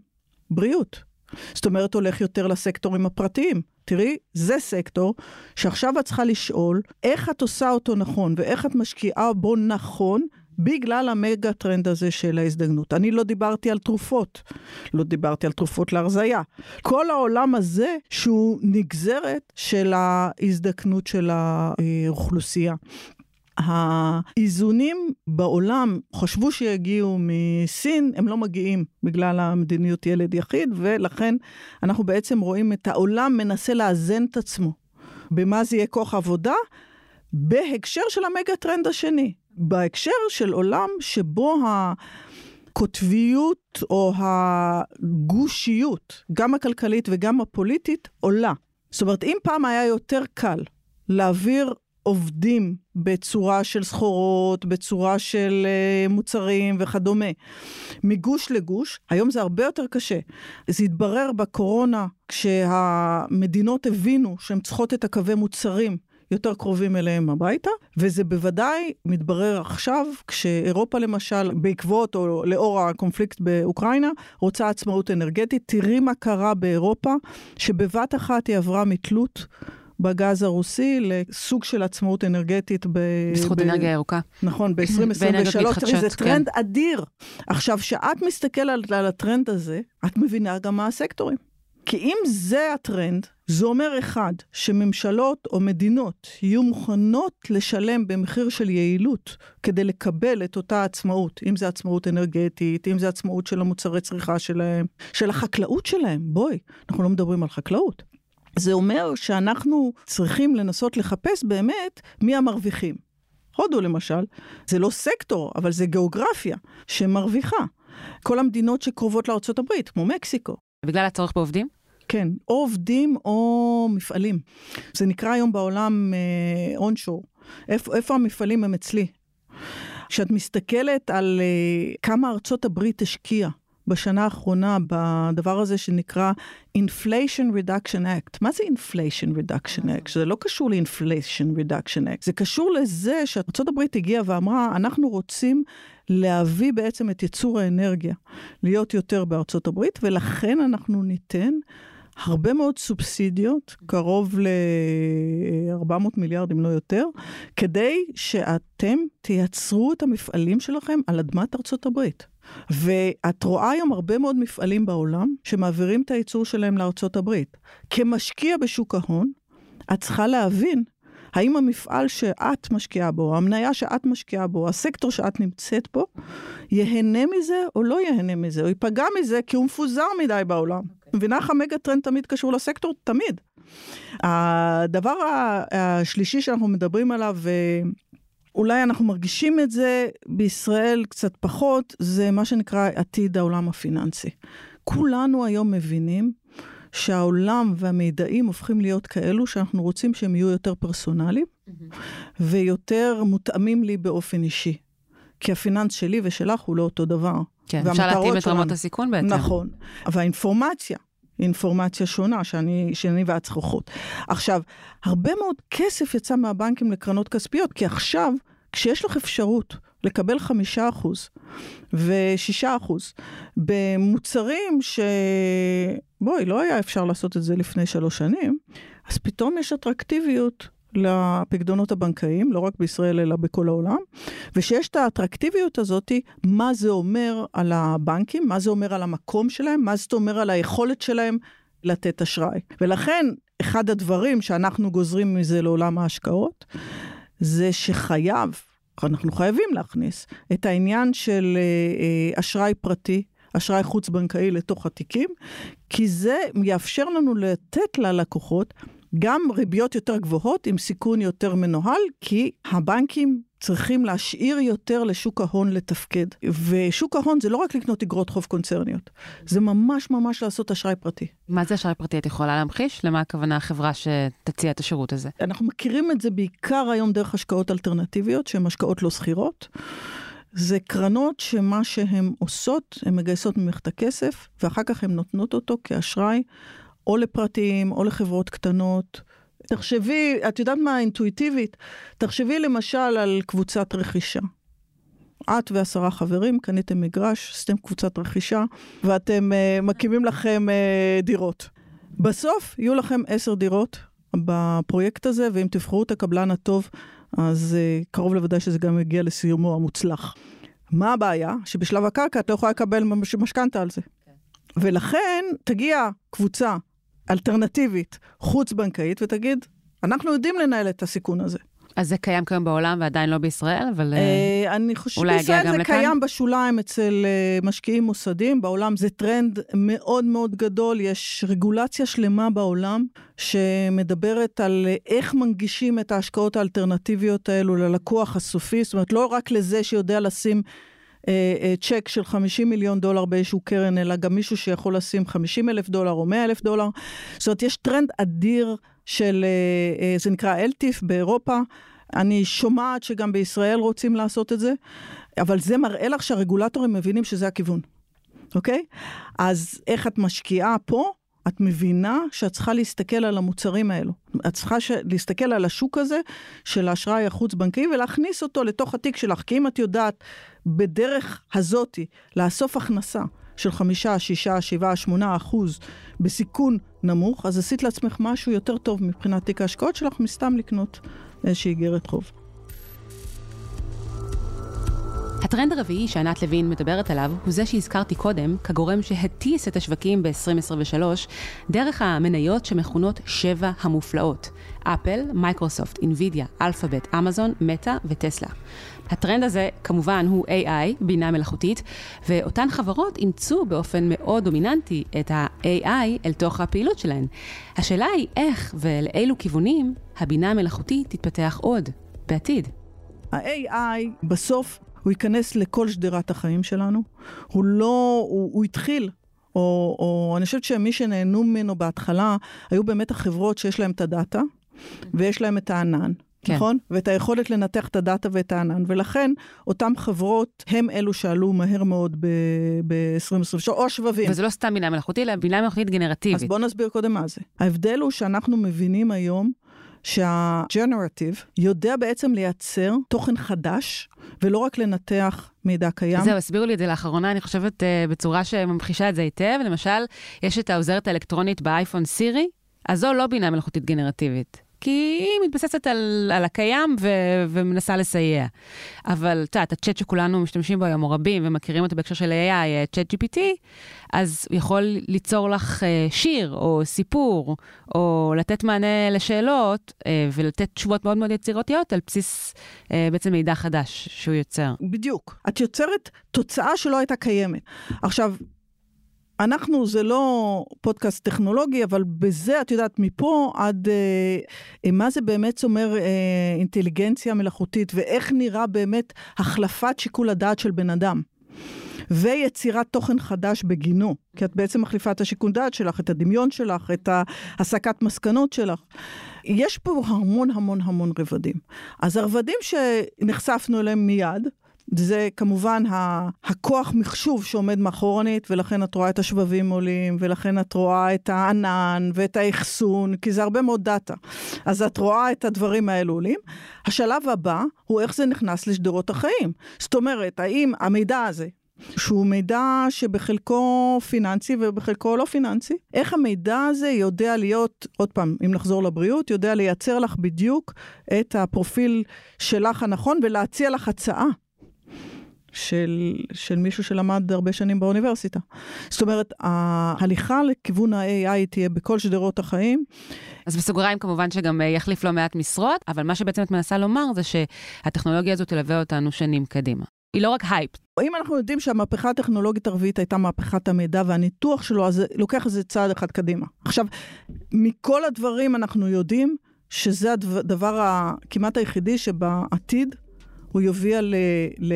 בריאות. זאת אומרת, הולך יותר לסקטורים הפרטיים. תראי, זה סקטור שעכשיו את צריכה לשאול איך את עושה אותו נכון ואיך את משקיעה בו נכון בגלל המגה טרנד הזה של ההזדגנות. אני לא דיברתי על תרופות, לא דיברתי על תרופות להרזייה. כל העולם הזה שהוא נגזרת של ההזדקנות של האוכלוסייה. האיזונים בעולם חשבו שיגיעו מסין, הם לא מגיעים בגלל המדיניות ילד יחיד, ולכן אנחנו בעצם רואים את העולם מנסה לאזן את עצמו. במה זה יהיה כוח עבודה? בהקשר של המגה טרנד השני. בהקשר של עולם שבו הקוטביות או הגושיות, גם הכלכלית וגם הפוליטית, עולה. זאת אומרת, אם פעם היה יותר קל להעביר עובדים בצורה של סחורות, בצורה של uh, מוצרים וכדומה, מגוש לגוש, היום זה הרבה יותר קשה. זה התברר בקורונה, כשהמדינות הבינו שהן צריכות את הקווי מוצרים יותר קרובים אליהם הביתה, וזה בוודאי מתברר עכשיו, כשאירופה למשל, בעקבות או לאור הקונפליקט באוקראינה, רוצה עצמאות אנרגטית. תראי מה קרה באירופה, שבבת אחת היא עברה מתלות בגז הרוסי לסוג של עצמאות אנרגטית. ב, בזכות ב, אנרגיה ירוקה. נכון, ב-2023. תראי, זה. טרנד כן. אדיר. עכשיו, כשאת מסתכלת על, על הטרנד הזה, את מבינה גם מה הסקטורים. כי אם זה הטרנד, זה אומר אחד, שממשלות או מדינות יהיו מוכנות לשלם במחיר של יעילות כדי לקבל את אותה עצמאות, אם זה עצמאות אנרגטית, אם זה עצמאות של המוצרי צריכה שלהם, של החקלאות שלהם. בואי, אנחנו לא מדברים על חקלאות. זה אומר שאנחנו צריכים לנסות לחפש באמת מי המרוויחים. הודו למשל, זה לא סקטור, אבל זה גיאוגרפיה שמרוויחה. כל המדינות שקרובות לארה"ב, כמו מקסיקו. בגלל הצורך בעובדים? כן, או עובדים או מפעלים. זה נקרא היום בעולם אונשור. Uh, איפה, איפה המפעלים הם אצלי? כשאת מסתכלת על uh, כמה ארצות הברית השקיעה בשנה האחרונה בדבר הזה שנקרא Inflation Reduction Act. מה זה Inflation Reduction Act? זה לא קשור ל-Inflation Reduction Act, זה קשור לזה שארה"ב הגיעה ואמרה, אנחנו רוצים להביא בעצם את ייצור האנרגיה להיות יותר בארצות הברית, ולכן אנחנו ניתן הרבה מאוד סובסידיות, קרוב ל-400 מיליארד אם לא יותר, כדי שאתם תייצרו את המפעלים שלכם על אדמת ארצות הברית. ואת רואה היום הרבה מאוד מפעלים בעולם שמעבירים את הייצור שלהם לארצות הברית. כמשקיע בשוק ההון, את צריכה להבין האם המפעל שאת משקיעה בו, המניה שאת משקיעה בו, הסקטור שאת נמצאת בו, ייהנה מזה או לא ייהנה מזה, או ייפגע מזה כי הוא מפוזר מדי בעולם. מבינה איך המגה טרנד תמיד קשור לסקטור? תמיד. הדבר השלישי שאנחנו מדברים עליו, אולי אנחנו מרגישים את זה בישראל קצת פחות, זה מה שנקרא עתיד העולם הפיננסי. כולנו היום מבינים שהעולם והמידעים הופכים להיות כאלו שאנחנו רוצים שהם יהיו יותר פרסונליים mm-hmm. ויותר מותאמים לי באופן אישי. כי הפיננס שלי ושלך הוא לא אותו דבר. כן, אפשר להתאים את רמות הסיכון בעצם. נכון. והאינפורמציה אינפורמציה שונה שאני, שאני ואת צריכות. עכשיו, הרבה מאוד כסף יצא מהבנקים לקרנות כספיות, כי עכשיו, כשיש לך אפשרות לקבל חמישה אחוז ושישה אחוז במוצרים ש... בואי, לא היה אפשר לעשות את זה לפני שלוש שנים, אז פתאום יש אטרקטיביות לפקדונות הבנקאיים, לא רק בישראל אלא בכל העולם, ושיש את האטרקטיביות הזאת, מה זה אומר על הבנקים, מה זה אומר על המקום שלהם, מה זה אומר על היכולת שלהם לתת אשראי. ולכן, אחד הדברים שאנחנו גוזרים מזה לעולם ההשקעות, זה שחייב, אנחנו חייבים להכניס את העניין של אה, אה, אשראי פרטי, אשראי חוץ-בנקאי לתוך התיקים, כי זה יאפשר לנו לתת ללקוחות גם ריביות יותר גבוהות עם סיכון יותר מנוהל, כי הבנקים צריכים להשאיר יותר לשוק ההון לתפקד. ושוק ההון זה לא רק לקנות אגרות חוב קונצרניות, זה ממש ממש לעשות אשראי פרטי. מה זה אשראי פרטי? את יכולה להמחיש? למה הכוונה החברה שתציע את השירות הזה? אנחנו מכירים את זה בעיקר היום דרך השקעות אלטרנטיביות, שהן השקעות לא שכירות. זה קרנות שמה שהן עושות, הן מגייסות ממך את הכסף, ואחר כך הן נותנות אותו כאשראי או לפרטיים או לחברות קטנות. תחשבי, את יודעת מה אינטואיטיבית? תחשבי למשל על קבוצת רכישה. את ועשרה חברים קניתם מגרש, עשיתם קבוצת רכישה, ואתם uh, מקימים לכם uh, דירות. בסוף יהיו לכם עשר דירות בפרויקט הזה, ואם תבחרו את הקבלן הטוב, אז uh, קרוב לוודאי שזה גם יגיע לסיומו המוצלח. מה הבעיה? שבשלב הקרקע את לא יכולה לקבל משכנתה על זה. Okay. כן. ולכן תגיע קבוצה אלטרנטיבית חוץ-בנקאית ותגיד, אנחנו יודעים לנהל את הסיכון הזה. אז זה קיים כיום בעולם ועדיין לא בישראל, אבל אה, אני חושבת שבישראל זה לכאן? קיים בשוליים אצל אה, משקיעים מוסדיים, בעולם זה טרנד מאוד מאוד גדול, יש רגולציה שלמה בעולם שמדברת על אה, איך מנגישים את ההשקעות האלטרנטיביות האלו ללקוח הסופי, זאת אומרת, לא רק לזה שיודע לשים... אה, אה, צ'ק של 50 מיליון דולר באיזשהו קרן, אלא גם מישהו שיכול לשים 50 אלף דולר או 100 אלף דולר. זאת אומרת, יש טרנד אדיר של, אה, זה נקרא אלטיף באירופה. אני שומעת שגם בישראל רוצים לעשות את זה, אבל זה מראה לך שהרגולטורים מבינים שזה הכיוון, אוקיי? אז איך את משקיעה פה? את מבינה שאת צריכה להסתכל על המוצרים האלו. את צריכה ש... להסתכל על השוק הזה של האשראי החוץ-בנקאי ולהכניס אותו לתוך התיק שלך. כי אם את יודעת בדרך הזאתי לאסוף הכנסה של חמישה, שישה, שבעה, שמונה אחוז בסיכון נמוך, אז עשית לעצמך משהו יותר טוב מבחינת תיק ההשקעות שלך, מסתם לקנות איזושהי איגרת חוב. הטרנד הרביעי שענת לוין מדברת עליו הוא זה שהזכרתי קודם כגורם שהטיס את השווקים ב-2023 דרך המניות שמכונות שבע המופלאות אפל, מייקרוסופט, אינווידיה, אלפאבית, אמזון, מטא וטסלה. הטרנד הזה כמובן הוא AI, בינה מלאכותית, ואותן חברות אימצו באופן מאוד דומיננטי את ה-AI אל תוך הפעילות שלהן. השאלה היא איך ולאילו כיוונים הבינה המלאכותית תתפתח עוד בעתיד. ה-AI בסוף הוא ייכנס לכל שדרת החיים שלנו. הוא לא, הוא, הוא התחיל, או, או אני חושבת שמי שנהנו ממנו בהתחלה, היו באמת החברות שיש להן את הדאטה, ויש להן את הענן. כן. נכון? ואת היכולת לנתח את הדאטה ואת הענן, ולכן אותן חברות הם אלו שעלו מהר מאוד ב-2023, או שבבים. וזה לא סתם בינה מלאכותית, אלא בינה מלאכותית גנרטיבית. אז בואו נסביר קודם מה זה. ההבדל הוא שאנחנו מבינים היום שה-Generative יודע בעצם לייצר תוכן חדש, ולא רק לנתח מידע קיים. זהו, הסבירו לי את זה לאחרונה, אני חושבת uh, בצורה שממחישה את זה היטב. למשל, יש את העוזרת האלקטרונית באייפון סירי, אז זו לא בינה מלאכותית גנרטיבית. כי היא מתבססת על, על הקיים ו, ומנסה לסייע. אבל את יודעת, הצ'אט שכולנו משתמשים בו היום, או רבים, ומכירים אותו בהקשר של AI, צ'אט GPT, אז הוא יכול ליצור לך uh, שיר, או סיפור, או לתת מענה לשאלות, uh, ולתת תשובות מאוד מאוד יצירתיות על בסיס uh, בעצם מידע חדש שהוא יוצר. בדיוק. את יוצרת תוצאה שלא הייתה קיימת. עכשיו, אנחנו, זה לא פודקאסט טכנולוגי, אבל בזה, את יודעת, מפה עד אה, מה זה באמת אומר אה, אינטליגנציה מלאכותית, ואיך נראה באמת החלפת שיקול הדעת של בן אדם. ויצירת תוכן חדש בגינו, כי את בעצם מחליפה את השיקול דעת שלך, את הדמיון שלך, את הסקת מסקנות שלך. יש פה המון המון המון רבדים. אז הרבדים שנחשפנו אליהם מיד, זה כמובן הכוח מחשוב שעומד מאחורנית, ולכן את רואה את השבבים עולים, ולכן את רואה את הענן ואת האחסון, כי זה הרבה מאוד דאטה. אז את רואה את הדברים האלו עולים. השלב הבא הוא איך זה נכנס לשדרות החיים. זאת אומרת, האם המידע הזה, שהוא מידע שבחלקו פיננסי ובחלקו לא פיננסי. איך המידע הזה יודע להיות, עוד פעם, אם נחזור לבריאות, יודע לייצר לך בדיוק את הפרופיל שלך הנכון ולהציע לך הצעה של, של מישהו שלמד הרבה שנים באוניברסיטה. זאת אומרת, ההליכה לכיוון ה-AI תהיה בכל שדרות החיים. אז בסוגריים כמובן שגם אה, יחליף לא מעט משרות, אבל מה שבעצם את מנסה לומר זה שהטכנולוגיה הזאת תלווה אותנו שנים קדימה. היא לא רק הייפ. אם אנחנו יודעים שהמהפכה הטכנולוגית הרביעית הייתה מהפכת המידע והניתוח שלו, אז לוקח איזה צעד אחד קדימה. עכשיו, מכל הדברים אנחנו יודעים שזה הדבר הכמעט היחידי שבעתיד הוא יוביל ל, ל,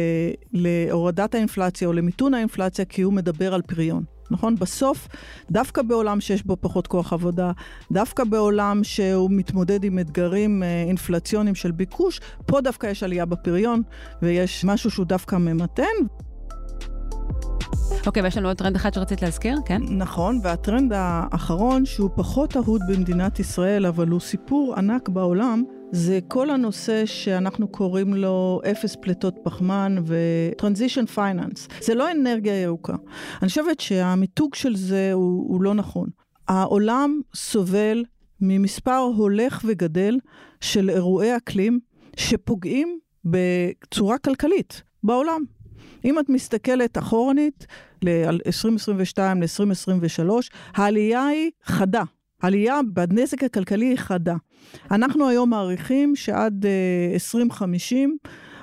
להורדת האינפלציה או למיתון האינפלציה, כי הוא מדבר על פריון. נכון? בסוף, דווקא בעולם שיש בו פחות כוח עבודה, דווקא בעולם שהוא מתמודד עם אתגרים אה, אינפלציוניים של ביקוש, פה דווקא יש עלייה בפריון, ויש משהו שהוא דווקא ממתן. אוקיי, ויש לנו עוד טרנד אחד שרצית להזכיר, כן? נכון, והטרנד האחרון, שהוא פחות אהוד במדינת ישראל, אבל הוא סיפור ענק בעולם, זה כל הנושא שאנחנו קוראים לו אפס פליטות פחמן ו-Transition Finance. זה לא אנרגיה ירוקה. אני חושבת שהמיתוג של זה הוא, הוא לא נכון. העולם סובל ממספר הולך וגדל של אירועי אקלים שפוגעים בצורה כלכלית בעולם. אם את מסתכלת אחורנית ל-2022 ל-2023, העלייה היא חדה. העלייה בנזק הכלכלי היא חדה. אנחנו היום מעריכים שעד uh, 2050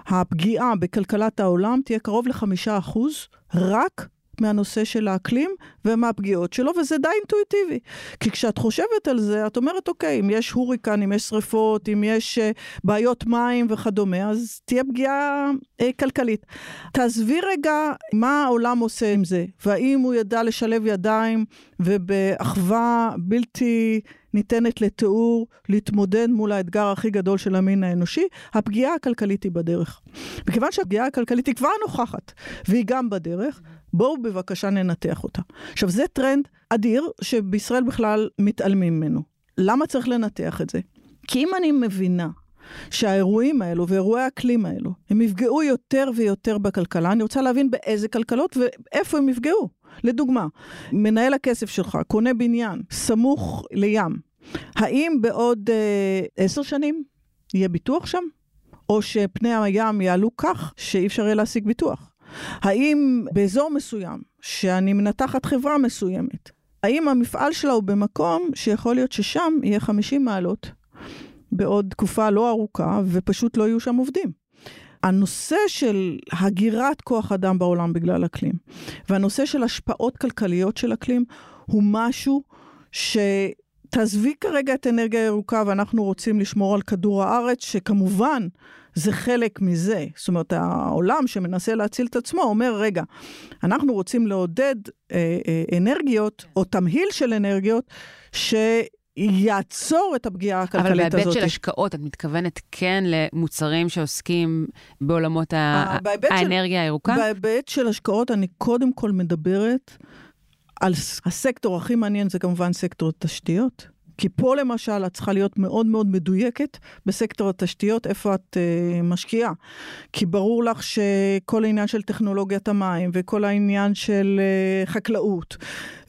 הפגיעה בכלכלת העולם תהיה קרוב לחמישה אחוז, רק מהנושא של האקלים ומהפגיעות שלו, וזה די אינטואיטיבי. כי כשאת חושבת על זה, את אומרת, אוקיי, אם יש הוריקן, אם יש שריפות, אם יש uh, בעיות מים וכדומה, אז תהיה פגיעה uh, כלכלית. תעזבי רגע מה העולם עושה עם זה, והאם הוא ידע לשלב ידיים ובאחווה בלתי... ניתנת לתיאור להתמודד מול האתגר הכי גדול של המין האנושי, הפגיעה הכלכלית היא בדרך. מכיוון שהפגיעה הכלכלית היא כבר נוכחת, והיא גם בדרך, בואו בבקשה ננתח אותה. עכשיו, זה טרנד אדיר שבישראל בכלל מתעלמים ממנו. למה צריך לנתח את זה? כי אם אני מבינה שהאירועים האלו ואירועי האקלים האלו, הם יפגעו יותר ויותר בכלכלה. אני רוצה להבין באיזה כלכלות ואיפה הם יפגעו. לדוגמה, מנהל הכסף שלך קונה בניין סמוך לים, האם בעוד אה, עשר שנים יהיה ביטוח שם? או שפני הים יעלו כך שאי אפשר יהיה להשיג ביטוח? האם באזור מסוים, שאני מנתחת חברה מסוימת, האם המפעל שלה הוא במקום שיכול להיות ששם יהיה 50 מעלות בעוד תקופה לא ארוכה, ופשוט לא יהיו שם עובדים? הנושא של הגירת כוח אדם בעולם בגלל אקלים, והנושא של השפעות כלכליות של אקלים, הוא משהו ש... תעזבי כרגע את אנרגיה ירוקה ואנחנו רוצים לשמור על כדור הארץ, שכמובן זה חלק מזה. זאת אומרת, העולם שמנסה להציל את עצמו אומר, רגע, אנחנו רוצים לעודד אה, אה, אנרגיות, או תמהיל של אנרגיות, ש... יעצור את הפגיעה הכלכלית הזאת. אבל בהיבט של השקעות, את מתכוונת כן למוצרים שעוסקים בעולמות ה... האנרגיה הירוקה? בהיבט של השקעות, אני קודם כל מדברת על הסקטור הכי מעניין, זה כמובן סקטור התשתיות. כי פה למשל את צריכה להיות מאוד מאוד מדויקת בסקטור התשתיות, איפה את uh, משקיעה. כי ברור לך שכל העניין של טכנולוגיית המים, וכל העניין של uh, חקלאות,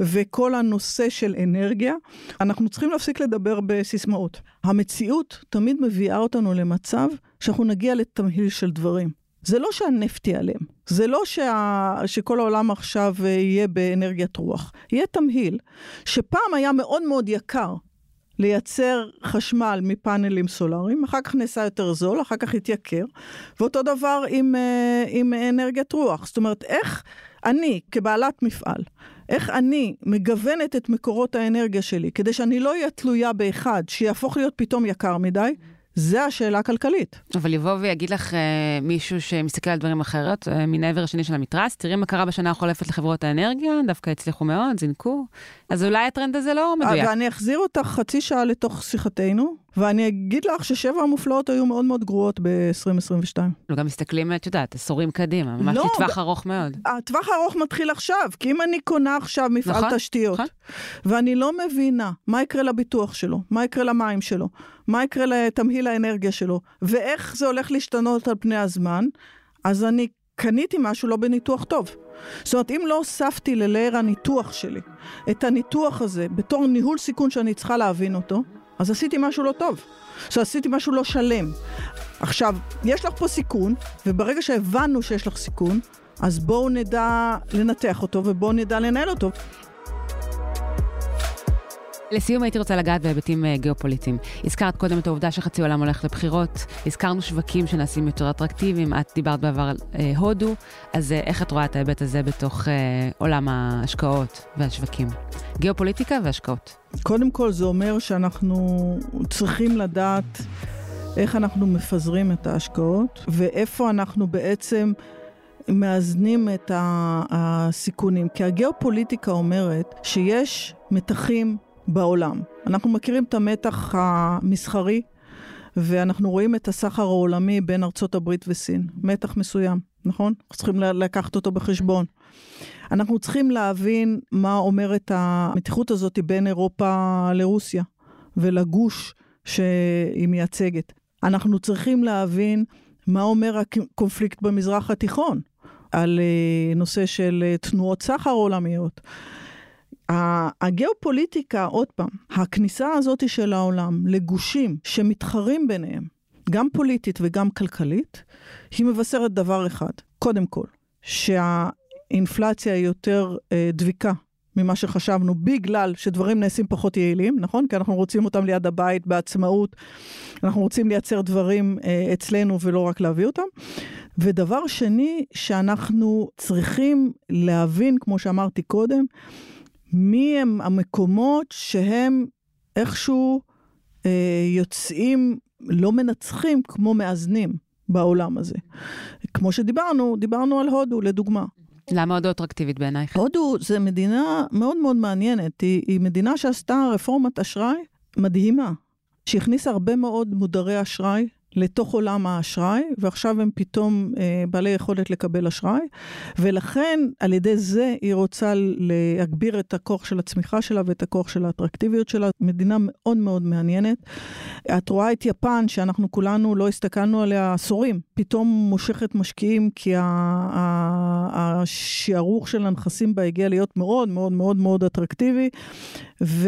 וכל הנושא של אנרגיה, אנחנו צריכים להפסיק לדבר בסיסמאות. המציאות תמיד מביאה אותנו למצב שאנחנו נגיע לתמהיל של דברים. זה לא שהנפט ייעלם, זה לא שה... שכל העולם עכשיו אה, יהיה באנרגיית רוח. יהיה תמהיל, שפעם היה מאוד מאוד יקר לייצר חשמל מפאנלים סולאריים, אחר כך נעשה יותר זול, אחר כך התייקר, ואותו דבר עם, אה, עם אנרגיית רוח. זאת אומרת, איך אני, כבעלת מפעל, איך אני מגוונת את מקורות האנרגיה שלי, כדי שאני לא אהיה תלויה באחד שיהפוך להיות פתאום יקר מדי, זה השאלה הכלכלית. אבל יבוא ויגיד לך uh, מישהו שמסתכל על דברים אחרת, uh, מן העבר השני של המתרס, תראי מה קרה בשנה החולפת לחברות האנרגיה, דווקא הצליחו מאוד, זינקו. אז אולי הטרנד הזה לא מדויק. ואני אחזיר אותך חצי שעה לתוך שיחתנו, ואני אגיד לך ששבע המופלאות היו מאוד מאוד גרועות ב-2022. לא, גם מסתכלים, את יודעת, עשורים קדימה, ממש לא, לטווח ארוך מאוד. הטווח הארוך מתחיל עכשיו, כי אם אני קונה עכשיו מפעל נכון, תשתיות, נכון. ואני לא מבינה מה יקרה לביטוח שלו, מה יקרה למים שלו, מה יקרה לתמהיל האנרגיה שלו, ואיך זה הולך להשתנות על פני הזמן, אז אני קניתי משהו לא בניתוח טוב. זאת אומרת, אם לא הוספתי ללייר הניתוח שלי את הניתוח הזה בתור ניהול סיכון שאני צריכה להבין אותו, אז עשיתי משהו לא טוב. זאת אומרת, עשיתי משהו לא שלם. עכשיו, יש לך פה סיכון, וברגע שהבנו שיש לך סיכון, אז בואו נדע לנתח אותו ובואו נדע לנהל אותו. לסיום הייתי רוצה לגעת בהיבטים uh, גיאופוליטיים. הזכרת קודם את העובדה שחצי עולם הולך לבחירות, הזכרנו שווקים שנעשים יותר אטרקטיביים, את דיברת בעבר על uh, הודו, אז uh, איך את רואה את ההיבט הזה בתוך uh, עולם ההשקעות והשווקים? גיאופוליטיקה והשקעות. קודם כל זה אומר שאנחנו צריכים לדעת איך אנחנו מפזרים את ההשקעות, ואיפה אנחנו בעצם... מאזנים את הסיכונים. כי הגיאופוליטיקה אומרת שיש מתחים בעולם. אנחנו מכירים את המתח המסחרי, ואנחנו רואים את הסחר העולמי בין ארצות הברית וסין. מתח מסוים, נכון? אנחנו צריכים לקחת אותו בחשבון. אנחנו צריכים להבין מה אומרת המתיחות הזאת בין אירופה לרוסיה ולגוש שהיא מייצגת. אנחנו צריכים להבין מה אומר הקונפליקט במזרח התיכון על אה, נושא של אה, תנועות סחר עולמיות. הגיאופוליטיקה, עוד פעם, הכניסה הזאת של העולם לגושים שמתחרים ביניהם, גם פוליטית וגם כלכלית, היא מבשרת דבר אחד. קודם כל, שהאינפלציה היא יותר אה, דביקה ממה שחשבנו, בגלל שדברים נעשים פחות יעילים, נכון? כי אנחנו רוצים אותם ליד הבית בעצמאות, אנחנו רוצים לייצר דברים אה, אצלנו ולא רק להביא אותם. ודבר שני, שאנחנו צריכים להבין, כמו שאמרתי קודם, מי הם המקומות שהם איכשהו אה, יוצאים לא מנצחים כמו מאזנים בעולם הזה. כמו שדיברנו, דיברנו על הודו, לדוגמה. למה הודו אטרקטיבית בעינייך? הודו זה מדינה מאוד מאוד מעניינת. היא, היא מדינה שעשתה רפורמת אשראי מדהימה, שהכניסה הרבה מאוד מודרי אשראי לתוך עולם האשראי, ועכשיו הם פתאום אה, בעלי יכולת לקבל אשראי, ולכן על ידי זה היא רוצה להגביר את הכוח של הצמיחה שלה ואת הכוח של האטרקטיביות שלה. מדינה מאוד מאוד מעניינת. את רואה את יפן, שאנחנו כולנו לא הסתכלנו עליה עשורים, פתאום מושכת משקיעים כי השערוך של הנכסים בה הגיע להיות מאוד מאוד מאוד מאוד אטרקטיבי, וכי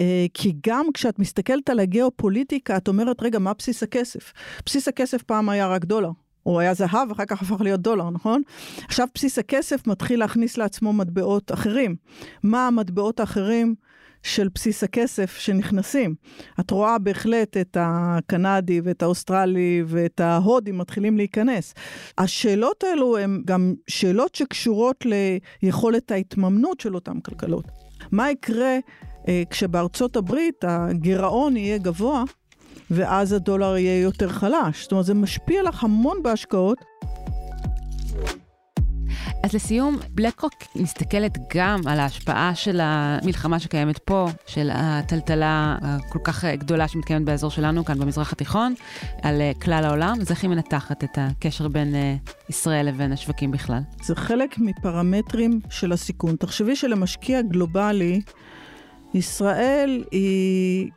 אה, אה, גם כשאת מסתכלת על הגיאופוליטיקה, את אומרת, רגע, מה בסיס הכסף? בסיס הכסף פעם היה רק דולר. הוא היה זהב, אחר כך הפך להיות דולר, נכון? עכשיו בסיס הכסף מתחיל להכניס לעצמו מטבעות אחרים. מה המטבעות האחרים של בסיס הכסף שנכנסים? את רואה בהחלט את הקנדי ואת האוסטרלי ואת ההודי מתחילים להיכנס. השאלות האלו הן גם שאלות שקשורות ליכולת ההתממנות של אותן כלכלות. מה יקרה אה, כשבארצות הברית הגירעון יהיה גבוה? ואז הדולר יהיה יותר חלש. זאת אומרת, זה משפיע לך המון בהשקעות. אז לסיום, בלקרוק מסתכלת גם על ההשפעה של המלחמה שקיימת פה, של הטלטלה הכל כך גדולה שמתקיימת באזור שלנו, כאן במזרח התיכון, על אה, כלל העולם, אז איך היא מנתחת את הקשר בין אה, ישראל לבין השווקים בכלל? זה חלק מפרמטרים של הסיכון. תחשבי שלמשקיע גלובלי, ישראל היא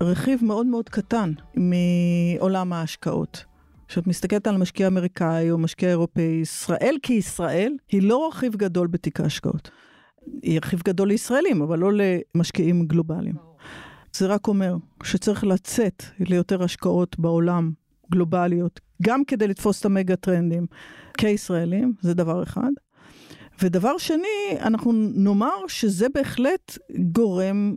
רכיב מאוד מאוד קטן מעולם ההשקעות. כשאת מסתכלת על משקיע אמריקאי או משקיע אירופאי, ישראל כישראל היא לא רכיב גדול בתיק ההשקעות. היא רכיב גדול לישראלים, אבל לא למשקיעים גלובליים. זה רק אומר שצריך לצאת ליותר השקעות בעולם, גלובליות, גם כדי לתפוס את המגה טרנדים כישראלים, זה דבר אחד. ודבר שני, אנחנו נאמר שזה בהחלט גורם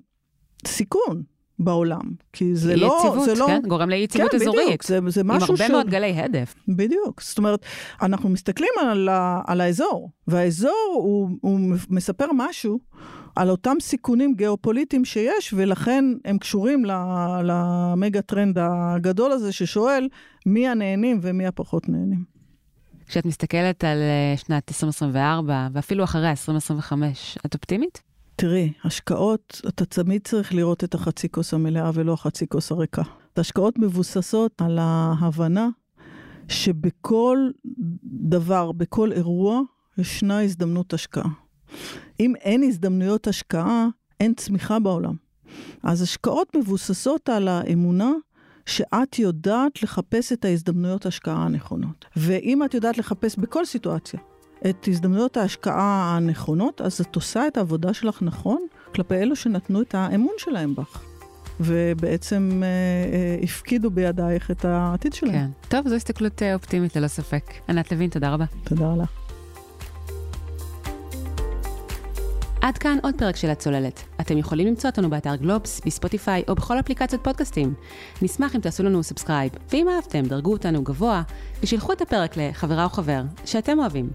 סיכון. בעולם. כי זה לא... יציבות, זה לא... כן? גורם לאי יציבות כן, אזורית. בדיוק, זה, זה משהו עם הרבה ש... מאוד גלי הדף. בדיוק. זאת אומרת, אנחנו מסתכלים על, ה... על האזור, והאזור הוא, הוא מספר משהו על אותם סיכונים גיאופוליטיים שיש, ולכן הם קשורים למגה טרנד הגדול הזה ששואל מי הנהנים ומי הפחות נהנים. כשאת מסתכלת על אה, שנת 2024, ואפילו אחרי 2025, את אופטימית? תראי, השקעות, אתה תמיד צריך לראות את החצי כוס המלאה ולא החצי כוס הריקה. השקעות מבוססות על ההבנה שבכל דבר, בכל אירוע, ישנה הזדמנות השקעה. אם אין הזדמנויות השקעה, אין צמיחה בעולם. אז השקעות מבוססות על האמונה שאת יודעת לחפש את ההזדמנויות השקעה הנכונות. ואם את יודעת לחפש בכל סיטואציה את הזדמנויות ההשקעה הנכונות, אז את עושה את העבודה שלך נכון כלפי אלו שנתנו את האמון שלהם בך. ובעצם אה, אה, הפקידו בידייך את העתיד שלהם. כן. טוב, זו הסתכלות אה, אופטימית ללא ספק. ענת לוין, תודה רבה. תודה לך. עד כאן עוד פרק של הצוללת. אתם יכולים למצוא אותנו באתר גלובס, בספוטיפיי או בכל אפליקציות פודקאסטים. נשמח אם תעשו לנו subscribe, ואם אהבתם, דרגו אותנו גבוה, ושילחו את הפרק לחברה או חבר שאתם אוהבים.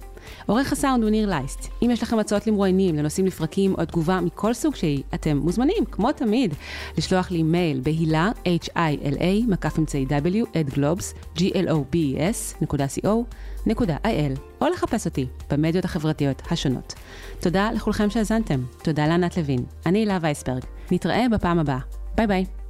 עורך הסאונד הוא ניר לייסט. אם יש לכם הצעות למרואיינים, לנושאים לפרקים או תגובה מכל סוג שהיא, אתם מוזמנים, כמו תמיד, לשלוח לי מייל בהילה, h-i-l-a, מקף אמצעי w, at globes, g-l-o-b-e-s, co.il, או לחפש אותי במדיות החברתיות השונות. תודה לכולכם שהאזנתם. תודה לענת לוין. אני הילה וייסברג. נתראה בפעם הבאה. ביי ביי.